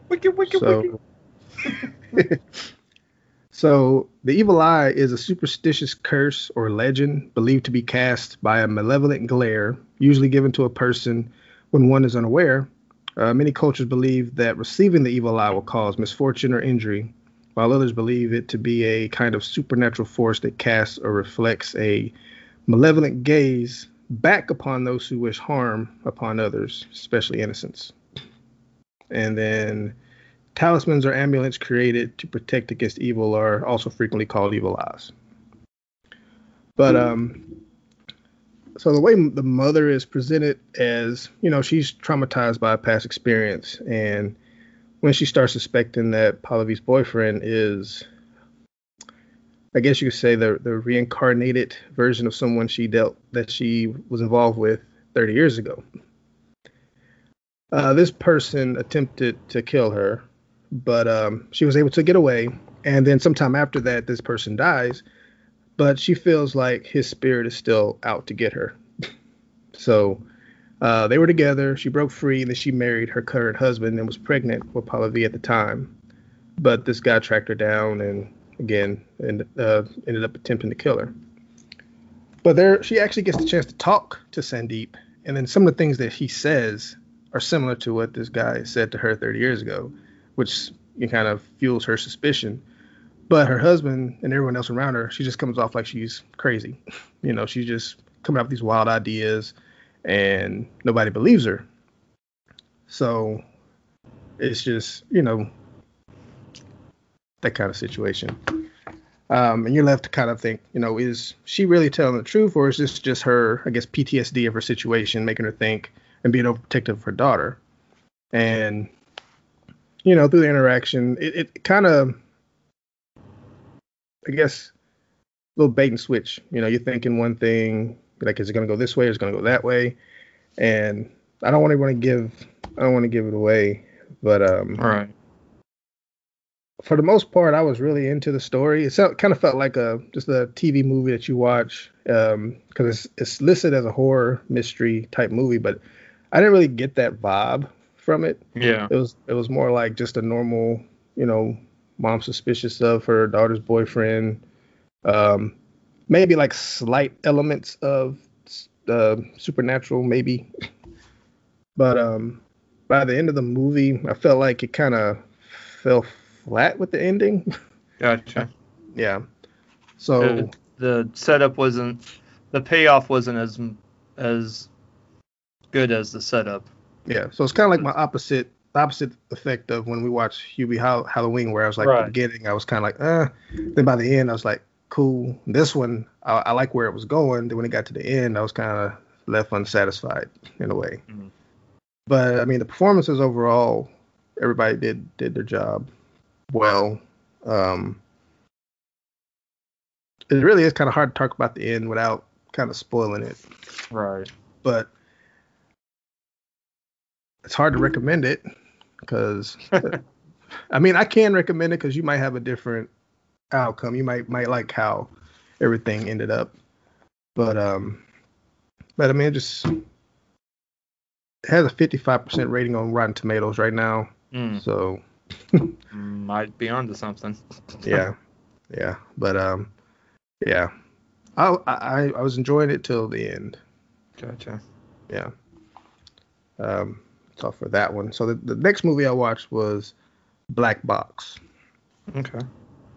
Wiki wiki so, wiki. so the evil eye is a superstitious curse or legend believed to be cast by a malevolent glare, usually given to a person when one is unaware uh, many cultures believe that receiving the evil eye will cause misfortune or injury, while others believe it to be a kind of supernatural force that casts or reflects a malevolent gaze back upon those who wish harm upon others, especially innocents. And then talismans or amulets created to protect against evil are also frequently called evil eyes. But um, so the way the mother is presented as you know she's traumatized by a past experience and when she starts suspecting that Pallavi's boyfriend is I guess you could say the the reincarnated version of someone she dealt that she was involved with 30 years ago. Uh, this person attempted to kill her, but um, she was able to get away. And then sometime after that, this person dies but she feels like his spirit is still out to get her. so uh, they were together. She broke free, and then she married her current husband and was pregnant with Pallavi at the time. But this guy tracked her down and again and uh, ended up attempting to kill her. But there, she actually gets the chance to talk to Sandeep, and then some of the things that he says are similar to what this guy said to her 30 years ago, which kind of fuels her suspicion. But her husband and everyone else around her, she just comes off like she's crazy. You know, she's just coming up with these wild ideas and nobody believes her. So it's just, you know, that kind of situation. Um, and you're left to kind of think, you know, is she really telling the truth, or is this just her, I guess, PTSD of her situation, making her think and being overprotective of her daughter? And, you know, through the interaction, it, it kind of I guess, a little bait and switch. You know, you're thinking one thing, like, is it going to go this way or is it going to go that way? And I don't want to want to give, I don't want to give it away, but um, Right. For the most part, I was really into the story. It kind of felt like a just a TV movie that you watch because it's it's listed as a horror mystery type movie, but I didn't really get that vibe from it. Yeah. It was it was more like just a normal, you know, mom suspicious of her daughter's boyfriend. Um, maybe like slight elements of the supernatural, maybe. But um, by the end of the movie, I felt like it kind of fell flat with the ending. Gotcha. yeah. So The, the setup wasn't, the payoff wasn't as as good as the setup. yeah, so it's kind of like my opposite opposite effect of when we watched Hubie Hall- Halloween, where I was like at Right. the beginning, I was kind of like, uh. Then by the end, I was like, cool. This one, I, I like where it was going. Then when it got to the end, I was kind of left unsatisfied in a way. Mhm. But I mean, the performances overall, everybody did did their job well. Um, it really is kind of hard to talk about the end without kind of spoiling it Right. but it's hard to recommend it because I mean I can recommend it because you might have a different outcome. You might might like how everything ended up, but um, but I mean it just it has a 55% rating on Rotten Tomatoes right now. Mm. So Might be onto something. yeah, yeah, but um, yeah, I I I was enjoying it till the end. Gotcha. Yeah. Um, that's all for that one. So the, the next movie I watched was Black Box. Okay.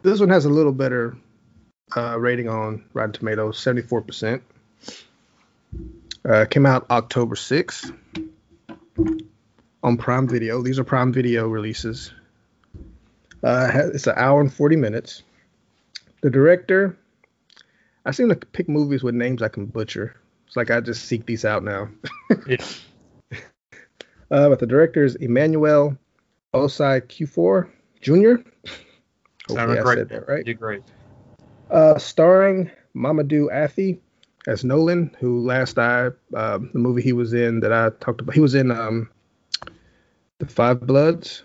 This one has a little better uh, rating on Rotten Tomatoes, 74%. Uh, came out October 6th on Prime Video. These are Prime Video releases. Uh, it's an hour and 40 minutes. The director, I seem to pick movies with names I can butcher. It's like I just seek these out now. Yeah. Uh, but the director is Emmanuel Osei-Kuffour Jr. Hopefully I great. said that right. You're great. Uh, starring Mamadou Athie as Nolan, who last I uh, the movie he was in that I talked about. He was in um, the Five Bloods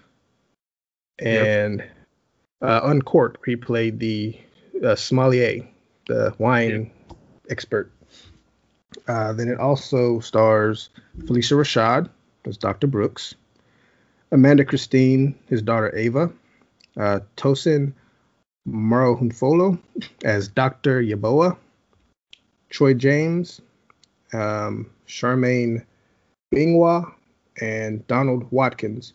and uh, Uncorked, where he played the uh, sommelier, the wine expert. Uh, then it also stars Phylicia Rashad as Dr. Brooks, Amanda Christine, his daughter Ava, uh, Tosin Morohunfola as Dr. Yaboa, Troy James, um, Charmaine Bingwa, and Donald Watkins.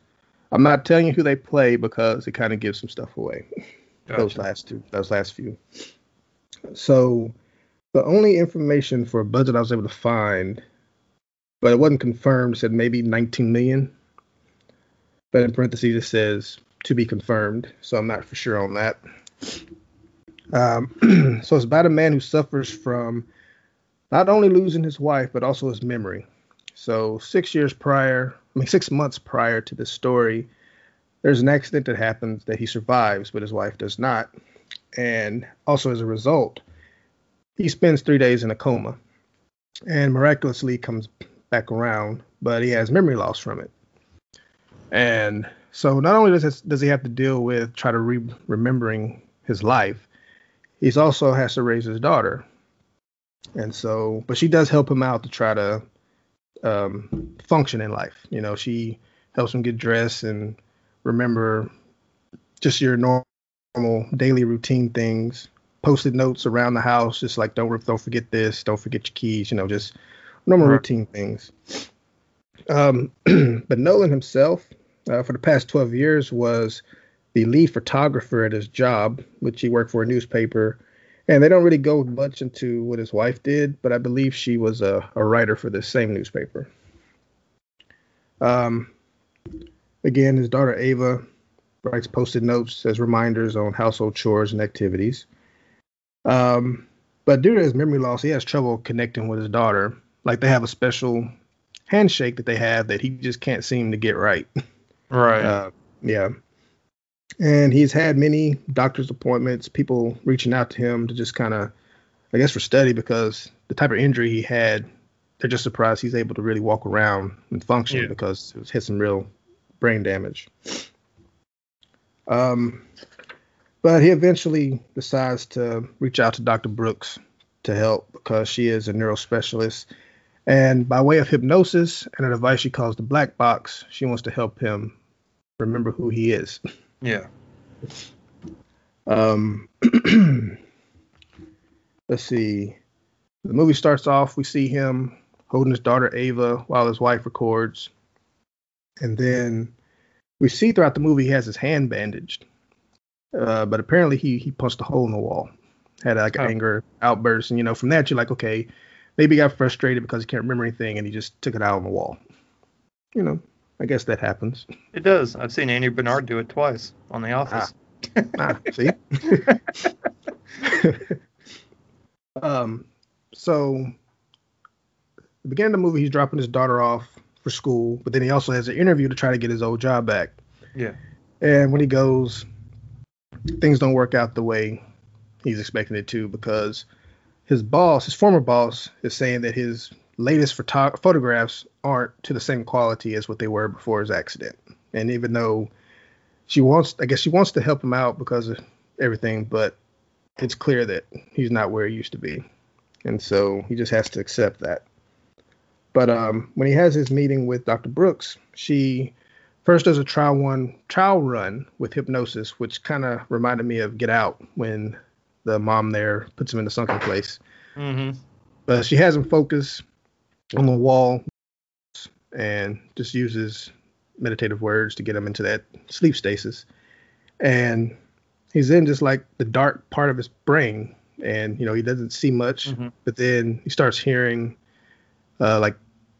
I'm not telling you who they play because it kind of gives some stuff away. Those last two, those last few. So the only information for a budget I was able to find, but it wasn't confirmed, said maybe 19 million. But in parentheses it says to be confirmed, so I'm not for sure on that. Um, so it's about a man who suffers from not only losing his wife but also his memory. So six years prior, I mean six months prior to this story, there's an accident that happens that he survives, but his wife does not. And also as a result, he spends three days in a coma and miraculously comes back around, but he has memory loss from it. And so not only does, does he have to deal with try to re- remembering his life, he's also has to raise his daughter. And so, but she does help him out to try to um, function in life. You know, she helps him get dressed and remember just your normal daily routine things. Posted notes around the house, just like don't don't forget this, don't forget your keys. You know, just normal Right. routine things. Um, but Nolan himself, uh, for the past 12 years, was the lead photographer at his job, which he worked for a newspaper. And they don't really go much into what his wife did, but I believe she was a, a writer for this same newspaper. Um, again, his daughter Ava writes posted notes as reminders on household chores and activities. Um, but due to his memory loss, he has trouble connecting with his daughter. Like they have a special handshake that they have that he just can't seem to get right. Right. Uh, yeah. And he's had many doctor's appointments, people reaching out to him to just kind of, I guess, for study because the type of injury he had, they're just surprised he's able to really walk around and function Yeah. because it hit some real brain damage. Um, but he eventually decides to reach out to Dr. Brooks to help because she is a neurospecialist. And by way of hypnosis and a device she calls the black box, she wants to help him remember who he is. Yeah. Um, let's see. The movie starts off, we see him holding his daughter Ava while his wife records. And then we see throughout the movie he has his hand bandaged. Uh, but apparently he he punched a hole in the wall. Had like an Oh. anger outburst. And you know, from that you're like, okay, maybe he got frustrated because he can't remember anything and he just took it out on the wall. You know, I guess that happens. It does. I've seen Andy Bernard do it twice on The Office. ah, see. um, so the beginning of the movie, he's dropping his daughter off for school, but then he also has an interview to try to get his old job back. Yeah. And when he goes, things don't work out the way he's expecting it to because his boss, his former boss, is saying that his latest photo- photographs aren't to the same quality as what they were before his accident. And even though she wants, I guess she wants to help him out because of everything, but it's clear that he's not where he used to be. And so he just has to accept that. But um, when he has his meeting with Dr. Brooks, she first does a trial one trial run with hypnosis, which kind of reminded me of Get Out when the mom there puts him in the sunken place. Mm-hmm. But she has him focus on the wall and just uses meditative words to get him into that sleep stasis. And he's in just like the dark part of his brain, and you know he doesn't see much, Mhm. but then he starts hearing uh, like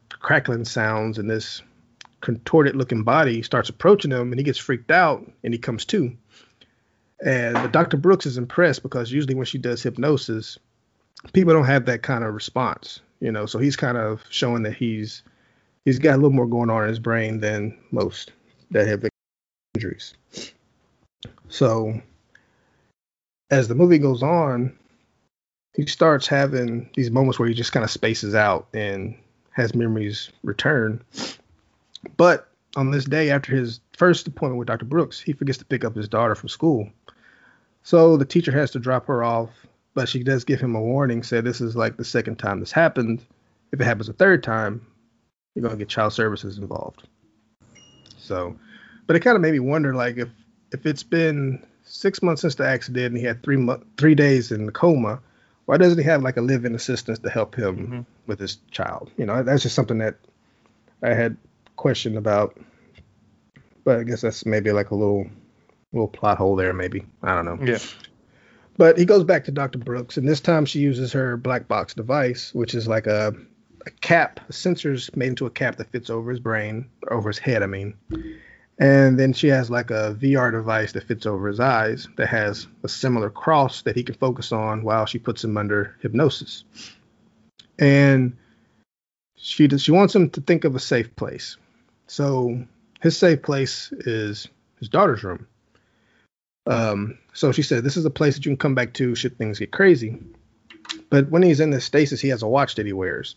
crackling sounds, and this contorted looking body starts approaching him, and he gets freaked out, and he comes to. And but Dr. Brooks is impressed because usually when she does hypnosis, people don't have that kind of response, you know. So he's kind of showing that he's he's got a little more going on in his brain than most that have injuries. So as the movie goes on, he starts having these moments where he just kind of spaces out and has memories return. But on this day after his first appointment with Dr. Brooks, he forgets to pick up his daughter from school. So the teacher has to drop her off, but she does give him a warning, say this is like the second time this happened. If it happens a third time, you're gonna get child services involved. So, but it kind of made me wonder, like if if it's been six months since the accident and he had three mo- three days in the coma, why doesn't he have like a live-in assistance to help him Mhm. with his child? You know, that's just something that I had questioned about. But I guess that's maybe like a little little plot hole there, maybe. I don't know. Yeah. But he goes back to Dr. Brooks, and this time she uses her black box device, which is like a, a cap, a sensor's made into a cap that fits over his brain, over his head, I mean. And then she has like a VR device that fits over his eyes that has a similar cross that he can focus on while she puts him under hypnosis. And she does, she wants him to think of a safe place. So his safe place is his daughter's room. Um, so she said, This is a place that you can come back to should things get crazy. But when he's in this stasis, he has a watch that he wears.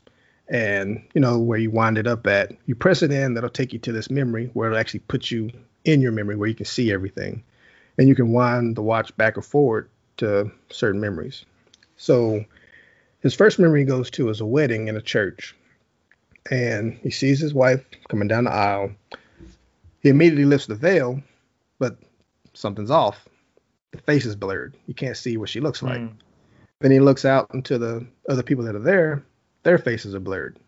And, you know, where you wind it up at, you press it in, that'll take you to this memory where it'll actually put you in your memory where you can see everything. And you can wind the watch back or forward to certain memories. So his first memory he goes to is a wedding in a church. And he sees his wife coming down the aisle. He immediately lifts the veil, but something's off. The face is blurred. You can't see what she looks like. Mm. Then he looks out into the other people that are there. Their faces are blurred.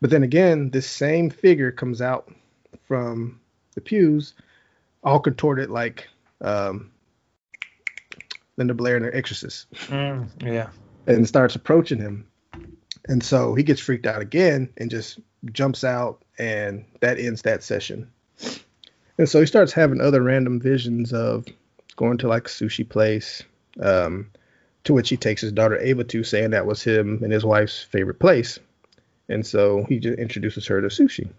But then again, this same figure comes out from the pews, all contorted like um, Linda Blair in The Exorcist, Mm. Yeah. and starts approaching him. And so he gets freaked out again and just jumps out, and that ends that session. And so he starts having other random visions of going to like a sushi place, um, to which he takes his daughter Ava to, saying that was him and his wife's favorite place. And so he just introduces her to sushi.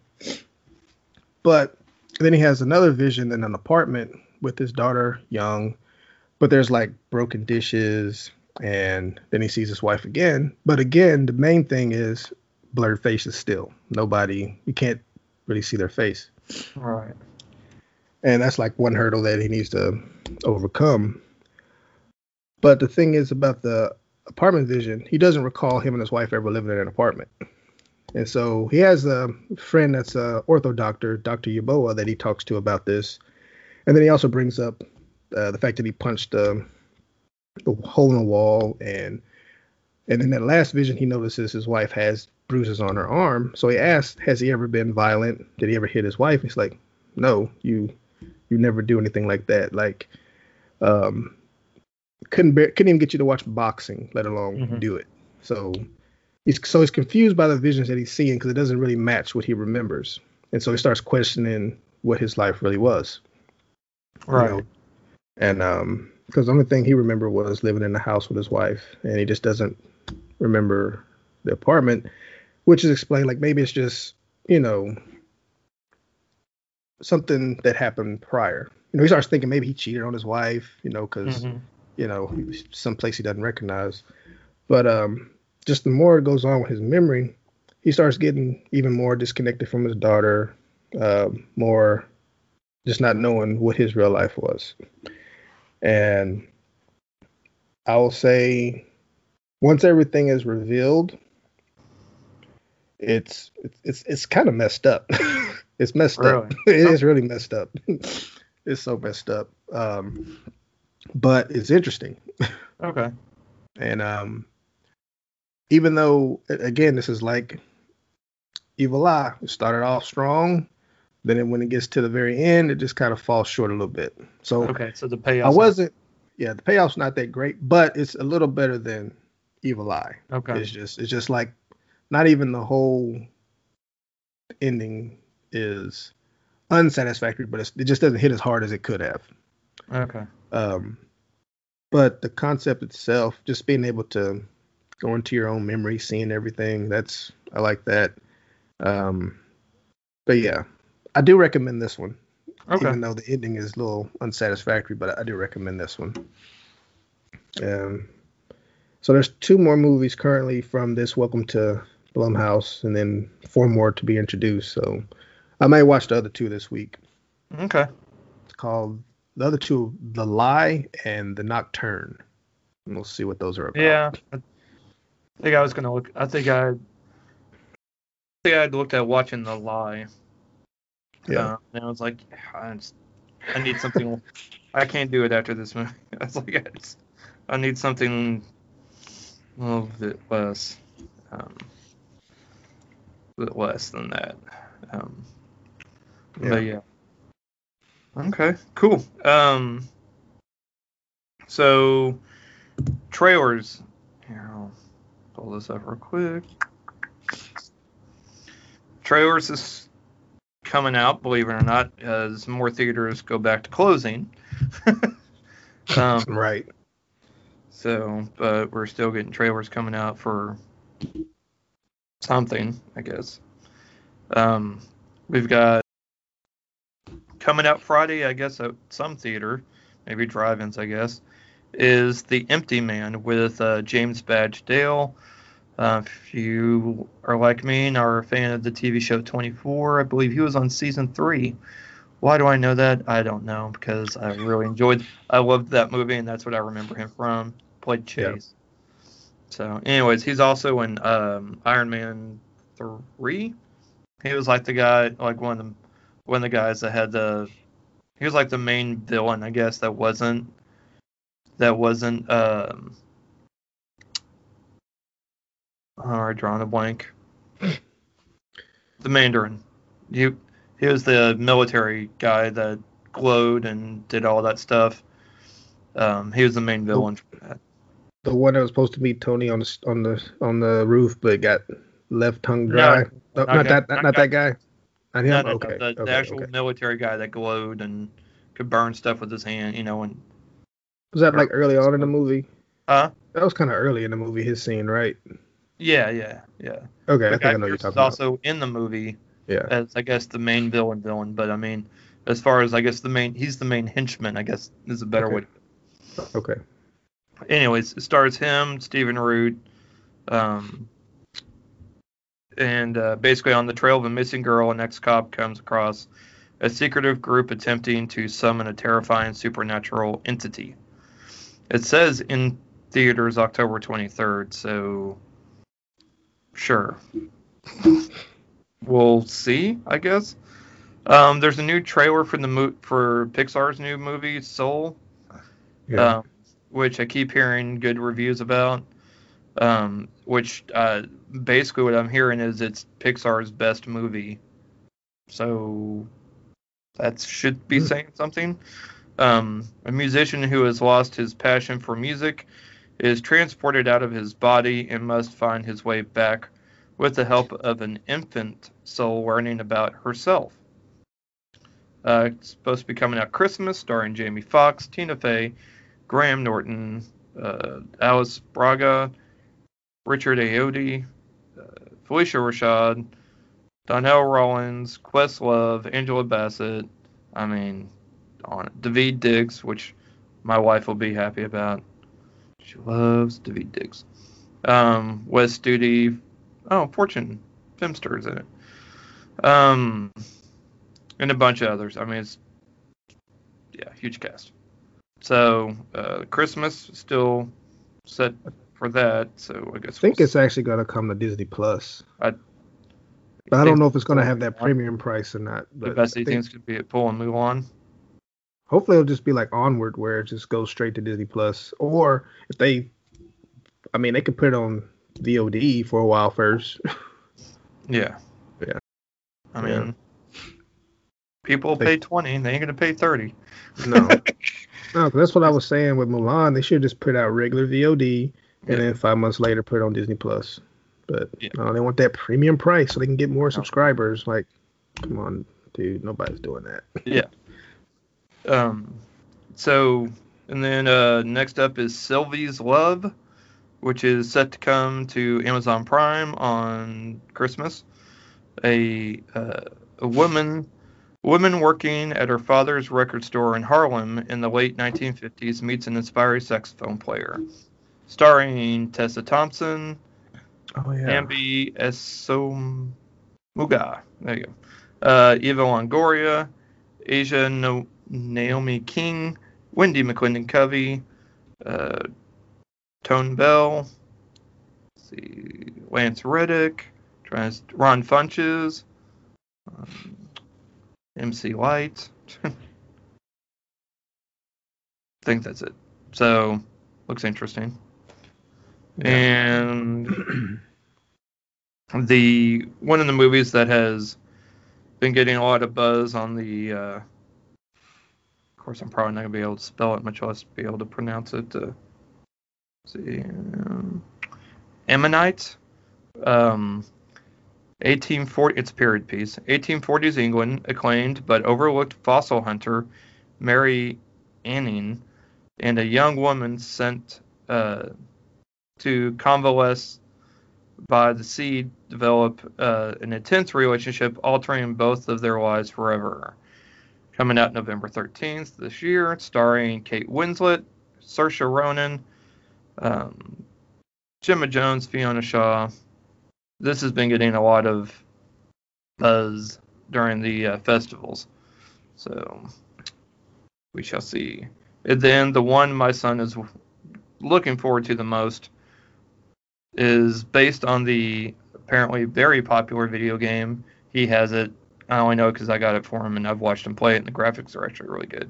But then he has another vision in an apartment with his daughter young, but there's like broken dishes, and then he sees his wife again. But again, the main thing is blurred faces still. Nobody, you can't really see their face. Right. And that's like one hurdle that he needs to overcome. But the thing is about the apartment vision, he doesn't recall him and his wife ever living in an apartment. And so he has a friend that's a ortho doctor, Dr. Yaboa, that he talks to about this. And then he also brings up uh, the fact that he punched uh, the hole in the wall and and in that last vision he notices his wife has bruises on her arm. So he asks, "Has he ever been violent? Did he ever hit his wife?" He's like, "No, you you never do anything like that. Like, um, couldn't bear, couldn't even get you to watch boxing, let alone Mhm. do it. So he's so he's confused by the visions that he's seeing because it doesn't really match what he remembers, and so he starts questioning what his life really was. you Right. know. And um, because the only thing he remembered was living in the house with his wife, and he just doesn't remember the apartment, which is explained like maybe it's just you know something that happened prior. You know, he starts thinking maybe he cheated on his wife, you know, because Mhm. you know someplace he doesn't recognize. But um, just the more it goes on with his memory, he starts getting even more disconnected from his daughter, uh, more just not knowing what his real life was. And I will say, once everything is revealed, it's it's it's, it's kind of messed up. it's messed up. it is really messed up. it's so messed up. Um, but it's interesting. Okay. And um, even though, again, this is like Evil Eye, it started off strong, then it, when it gets to the very end, it just kind of falls short a little bit. So Okay. So the payoff. I wasn't, yeah, the payoff's not that great, but it's a little better than Evil Eye. Okay. It's just, it's just like not even the whole ending is unsatisfactory, but it's, it just doesn't hit as hard as it could have. Okay. Um, but the concept itself, just being able to go into your own memory, seeing everything, that's I like that. Um, but yeah, I do recommend this one, Okay. even though the ending is a little unsatisfactory. But I do recommend this one. Um, so there's two more movies currently from this Welcome to Blumhouse, and then four more to be introduced. So I may watch the other two this week. Okay. It's called the other two, The Lie and The Nocturne. And we'll see what those are about. Yeah. I think I was gonna look. I think I. I think I'd looked at watching The Lie. Yeah. Uh, and I was like, I, just, I need something. I can't do it after this movie. I was like, I, just, I need something a little bit less, um, a bit less than that. Um, But yeah. Okay, cool. Um, so trailers. Here, I'll pull this up real quick. Trailers is coming out, believe it or not, as more theaters go back to closing. um, Right. so, but we're still getting trailers coming out for something, I guess. Um, we've got coming out Friday, I guess, at some theater, maybe drive-ins, I guess, is The Empty Man with uh, James Badge Dale. Uh, if you are like me and are a fan of the TV show 24, I believe he was on season three. Why do I know that? I don't know because I really enjoyed. I loved that movie, and that's what I remember him from. Played Yeah. Chase. So, anyways, he's also in um, Iron Man three. He was like the guy, like one of the one of the guys that had the. He was like the main villain, I guess. That wasn't. That wasn't. Um, oh, I drawn a blank. the Mandarin. He he was the military guy that glowed and did all that stuff. Um, he was the main villain for that. The one that was supposed to meet Tony on the on the on the roof, but got left hung dry. No, not not, that- that. Not, not that guy. Not him. No, no, no, the, okay. the actual okay. military guy that glowed and could burn stuff with his hand, you know, and Was that like early on in the movie? huh? That was kind of early in the movie. His scene, right? Yeah, yeah, yeah. Okay, I think I know you're talking about. also in the movie Yeah. as I guess the main villain villain, but I mean, as far as I guess the main he's the main henchman. I guess is a better Okay. way. Okay. Anyways, it stars him, Stephen Root, um, and uh, basically on the trail of a missing girl, an ex-cop comes across a secretive group attempting to summon a terrifying supernatural entity. It says in theaters October 23rd, so sure. we'll see, I guess. Um, there's a new trailer for the mo- for Pixar's new movie Soul, Yeah. um, which I keep hearing good reviews about. Um, which uh, basically what I'm hearing is it's Pixar's best movie, so that should be Hmm. saying something. Um, a musician who has lost his passion for music is transported out of his body and must find his way back with the help of an infant soul learning about herself. Uh, it's supposed to be coming out Christmas, starring Jamie Foxx, Tina Fey, Graham Norton, uh, Alice Braga, Richard Ayoade, uh, Phylicia Rashad, Donnell Rawlings, Questlove, Angela Bassett. I mean, on it. Daveed Diggs, which my wife will be happy about. She loves Daveed Diggs. Um, Wes Studi. Oh, Fortune Feimster's in it. Um, and a bunch of others. I mean, it's yeah, huge cast. So uh, Christmas still set for that. So I guess I think we'll it's actually gonna come to Disney Plus. I- but I don't know if it's gonna have that premium price or not. the But best I he think- thinks could be at Pull and Mulan. hopefully it'll just be like Onward, where it just goes straight to Disney Plus. Or if they, I mean, they could put it on VOD for a while first. Yeah. Yeah. I Yeah. mean, people They- pay twenty, they ain't gonna pay thirty. No, no, 'cause that's what I was saying with Mulan. They should just put out regular VOD and Yeah. then five months later put it on Disney Plus. But Yeah. no, they want that premium price so they can get more subscribers. Like, come on, dude, nobody's doing that. Yeah. Um, so and then uh, next up is Sylvie's Love, which is set to come to Amazon Prime on Christmas. A uh, a woman woman working at her father's record store in Harlem in the late 1950s meets an inspiring saxophone player, starring Tessa Thompson, Oh Nnamdi Asomugha. There you go. Uh, Eva Longoria, Aja no- Naomi King, Wendi McLendon Covey, uh, Tone Bell, see, Lance Reddick, tries Ron Funches, um, MC Lyte. I think that's it. So, looks interesting. And the one of the movies that has been getting a lot of buzz on the uh, of course i'm probably not to be able to spell it much less be able to pronounce it uh, see um, ammonite um, 1840 it's period piece. 1840s england acclaimed but overlooked fossil hunter mary anning and a young woman sent uh, to convalesce by the sea develop uh, an intense relationship, altering both of their lives forever. Coming out November 13th this year, starring Kate Winslet, Saoirse Ronan, um, Gemma Jones, Fiona Shaw. This has been getting a lot of buzz during the uh, festivals, so we shall see. And then the one my son is looking forward to the most is based on the apparently very popular video game. He has it. I only know because I got it for him and I've watched him play it, and the graphics are actually really good.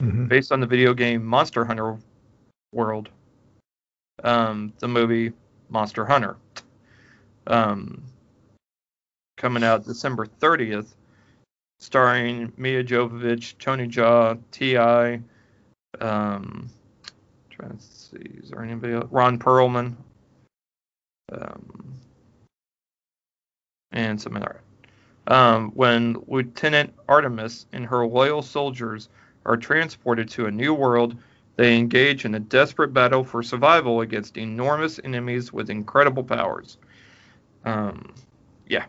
Mhm. Based on the video game Monster Hunter World, um, the movie Monster Hunter, um, coming out December 30th, starring Mia Jovovich, Tony Jaa, T.I. Um, trying to see, is there anybody else? Ron Perlman, um, and some other. Um, when Lieutenant Artemis and her loyal soldiers are transported to a new world, they engage in a desperate battle for survival against enormous enemies with incredible powers. Um, yeah.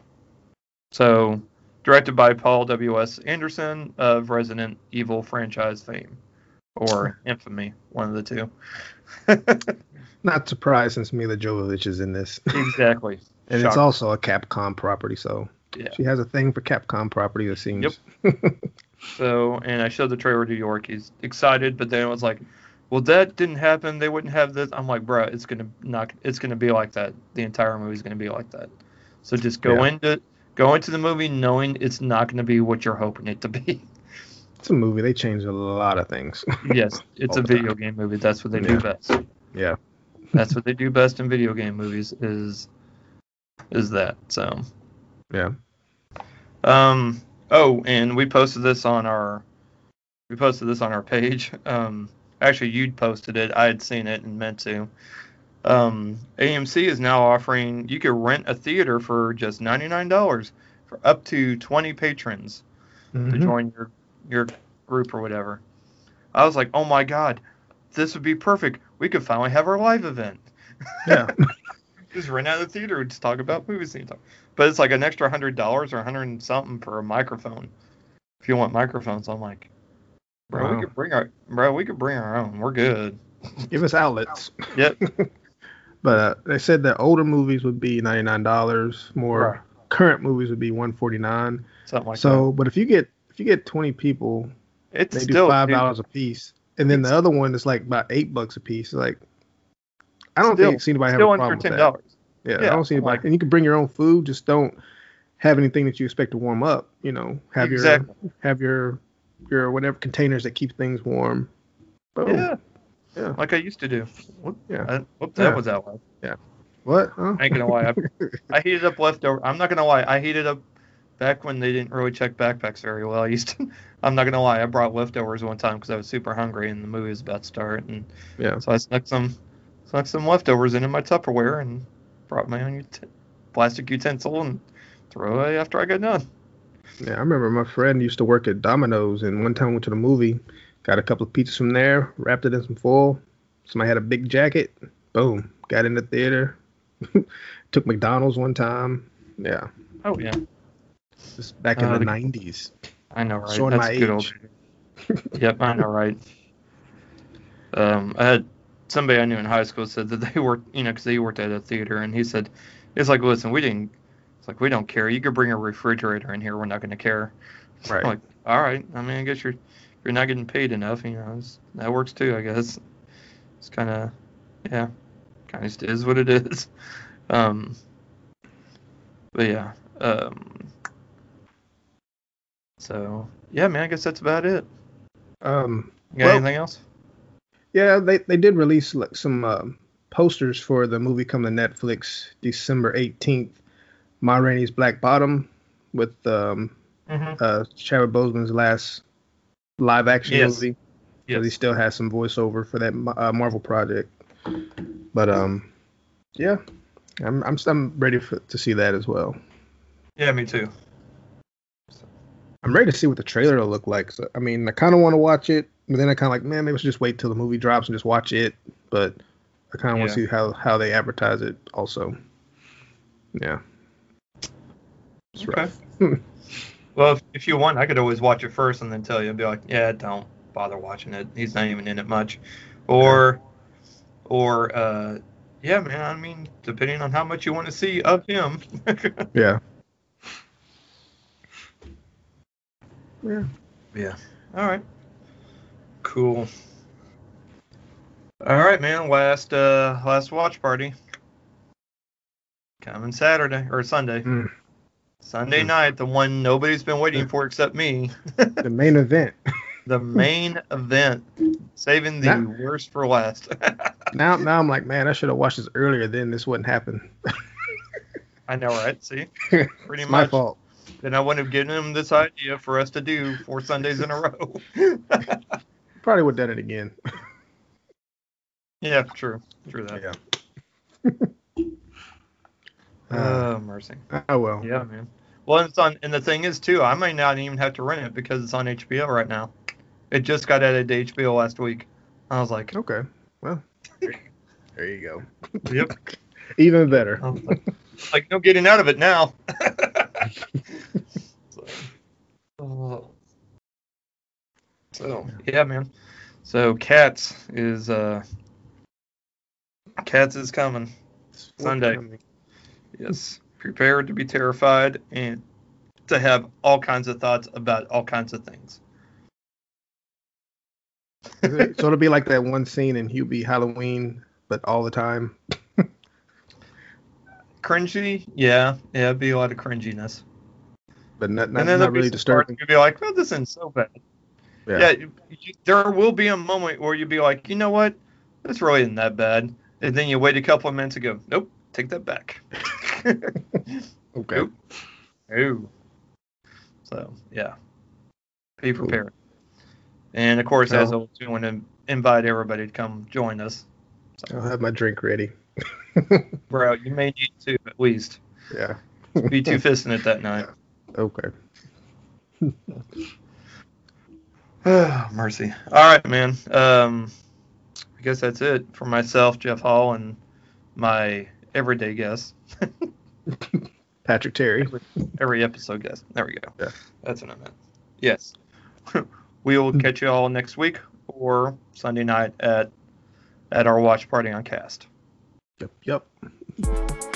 So, directed by Paul W. S. Anderson of Resident Evil franchise fame, or infamy, one of the two. Not surprised since Milla Jovovich is in this. exactly. And it's also a Capcom property, so Yeah. she has a thing for Capcom property. It seems. Yep. so, and I showed the trailer to York. He's excited, but then it was like, well, that didn't happen. They wouldn't have this. I'm like, bro, it's gonna not. It's gonna be like that. The entire movie's gonna be like that. So just go Yeah. into go into the movie knowing it's not gonna be what you're hoping it to be. It's a movie. They changed a lot of things. yes, it's a video game movie. That's what they do Yeah. best. yeah. That's what they do best in video game movies. Is is that so? Yeah. Um. Oh, and we posted this on our we posted this on our page. Um. Actually, you'd posted it. I had seen it and meant to. Um. AMC is now offering you could rent a theater for just ninety nine dollars for up to twenty patrons to Mhm. join your your group or whatever. I was like, oh my god, this would be perfect. We could finally have our live event. Yeah. just rent out the theater and just talk about movies and talk. But it's like an extra hundred dollars or a hundred and something for a microphone. If you want microphones, I'm like, bro, Wow. we could bring our bro, we could bring our own. We're good. Give us outlets. Yep. But uh, they said that older movies would be ninety nine dollars. More Right. current movies would be one forty nine. Something like that. so, but if you get if you get twenty people. It's they still do five dollars a piece, and then the other one is like about eight bucks a piece. Like, I don't Still- think see anybody have a problem with that. dollars. Yeah, Yeah, I don't see anybody. like- and you can bring your own food. Just don't have anything that you expect to warm up. You know, have Exactly. your have your your whatever containers that keep things warm. Boom. Yeah. Yeah. Like I used to do. Whoop, Yeah. I, whoop, that Yeah. was out loud. Yeah. What? Huh? I ain't gonna lie. I, I heated up leftover. I'm not gonna lie. I heated up back when they didn't really check backpacks very well. I used to. I'm not gonna lie. I brought leftovers one time because I was super hungry and the movie was about to start, and Yeah. so I snuck some snuck some leftovers into my Tupperware and brought my own ut- plastic utensil and throw it after I got done. Yeah, I remember my friend used to work at Domino's, and one time we went to the movie, got a couple of pizzas from there, wrapped it in some foil. Somebody had a big jacket. Boom. Got in the theater. Took McDonald's one time. Yeah. Oh yeah, Just back in Uh, the the- nineties. I know right. Showing That's my good old. yep, I know right. Um, I had somebody I knew in high school said that they worked, you know, because they worked at a theater, and he said, "It's like, listen, we didn't. It's like we don't care. You could bring a refrigerator in here. We're not going to care." Right. I'm like, all right. I mean, I guess you're you're not getting paid enough. You know, it's, that works too. I guess it's kind of, yeah, kind of is what it is. Um, but yeah. Um, so yeah, man. I guess that's about it. Um, You got Well- anything else? yeah, they, they did release like some um, posters for the movie coming to Netflix December eighteenth. Ma Rainey's Black Bottom with um, Mm-hmm. uh, Chadwick Boseman's last live action Yes. movie. because he still has some voiceover for that uh, Marvel project. But um, yeah, I'm I'm I'm ready for, to see that as well. Yeah, me too. I'm ready to see what the trailer will look like. So I mean, I kind of want to watch it, but then I kind of like, man, maybe we should just wait till the movie drops and just watch it. But I kind of want Yeah. to see how how they advertise it also. Yeah. It's Okay. rough. Well, if, if you want, I could always watch it first and then tell you. Be like, yeah, don't bother watching it. He's not even in it much. Or, or, uh, yeah, man. I mean, depending on how much you want to see of him. Yeah. Yeah. yeah. All right. Cool. All right, man. Last, uh, last watch party. Coming Saturday or Sunday. Mm. Sunday Mm. night, the one nobody's been waiting for except me. The main event. the main event, saving the That- worst for last. Now now I'm like, man, I should have watched this earlier. Then this wouldn't happen. I know, right? See, pretty it's my much. fault. Then I wouldn't have given him this idea for us to do four Sundays in a row. Probably would have done it again. yeah, true, true that. Yeah. Oh uh, mercy. Oh well. Yeah, man. Well, it's on, and the thing is too, I might not even have to rent it because it's on HBO right now. It just got added to HBO last week. I was like, Okay. Well. There you go. yep. Even better. Like, like no getting out of it now. So. So yeah, man. So cats is uh cats is coming. Sunday. Forthcoming. Yes. Prepare to be terrified and to have all kinds of thoughts about all kinds of things. So it'll be like that one scene in Hubie Halloween, but all the time. Cringy, yeah, yeah, it'd be a lot of cringiness. But not, not, and then not really disturbing. You'd be like, "Well, this isn't so bad." Yeah. Yeah, you, you- there will be a moment where you'd be like, "You know what? This really isn't that bad," and then you wait a couple of minutes and go, "Nope, take that back." Okay. Nope. Oh. So yeah, be prepared. And of course, as Well- always, we want to invite everybody to come join us. I'll have my drink ready. Bro, you may need to at least yeah. be two fisting it that night. Okay. Mercy. All right, man. Um, I guess that's it for myself, Jeff Hall, and my everyday guest, Patrick Terry. every episode guest. There we go. Yeah. That's what I meant. Yes. we will catch you all next week or Sunday night at at our watch party on Kast. Yep. Yep.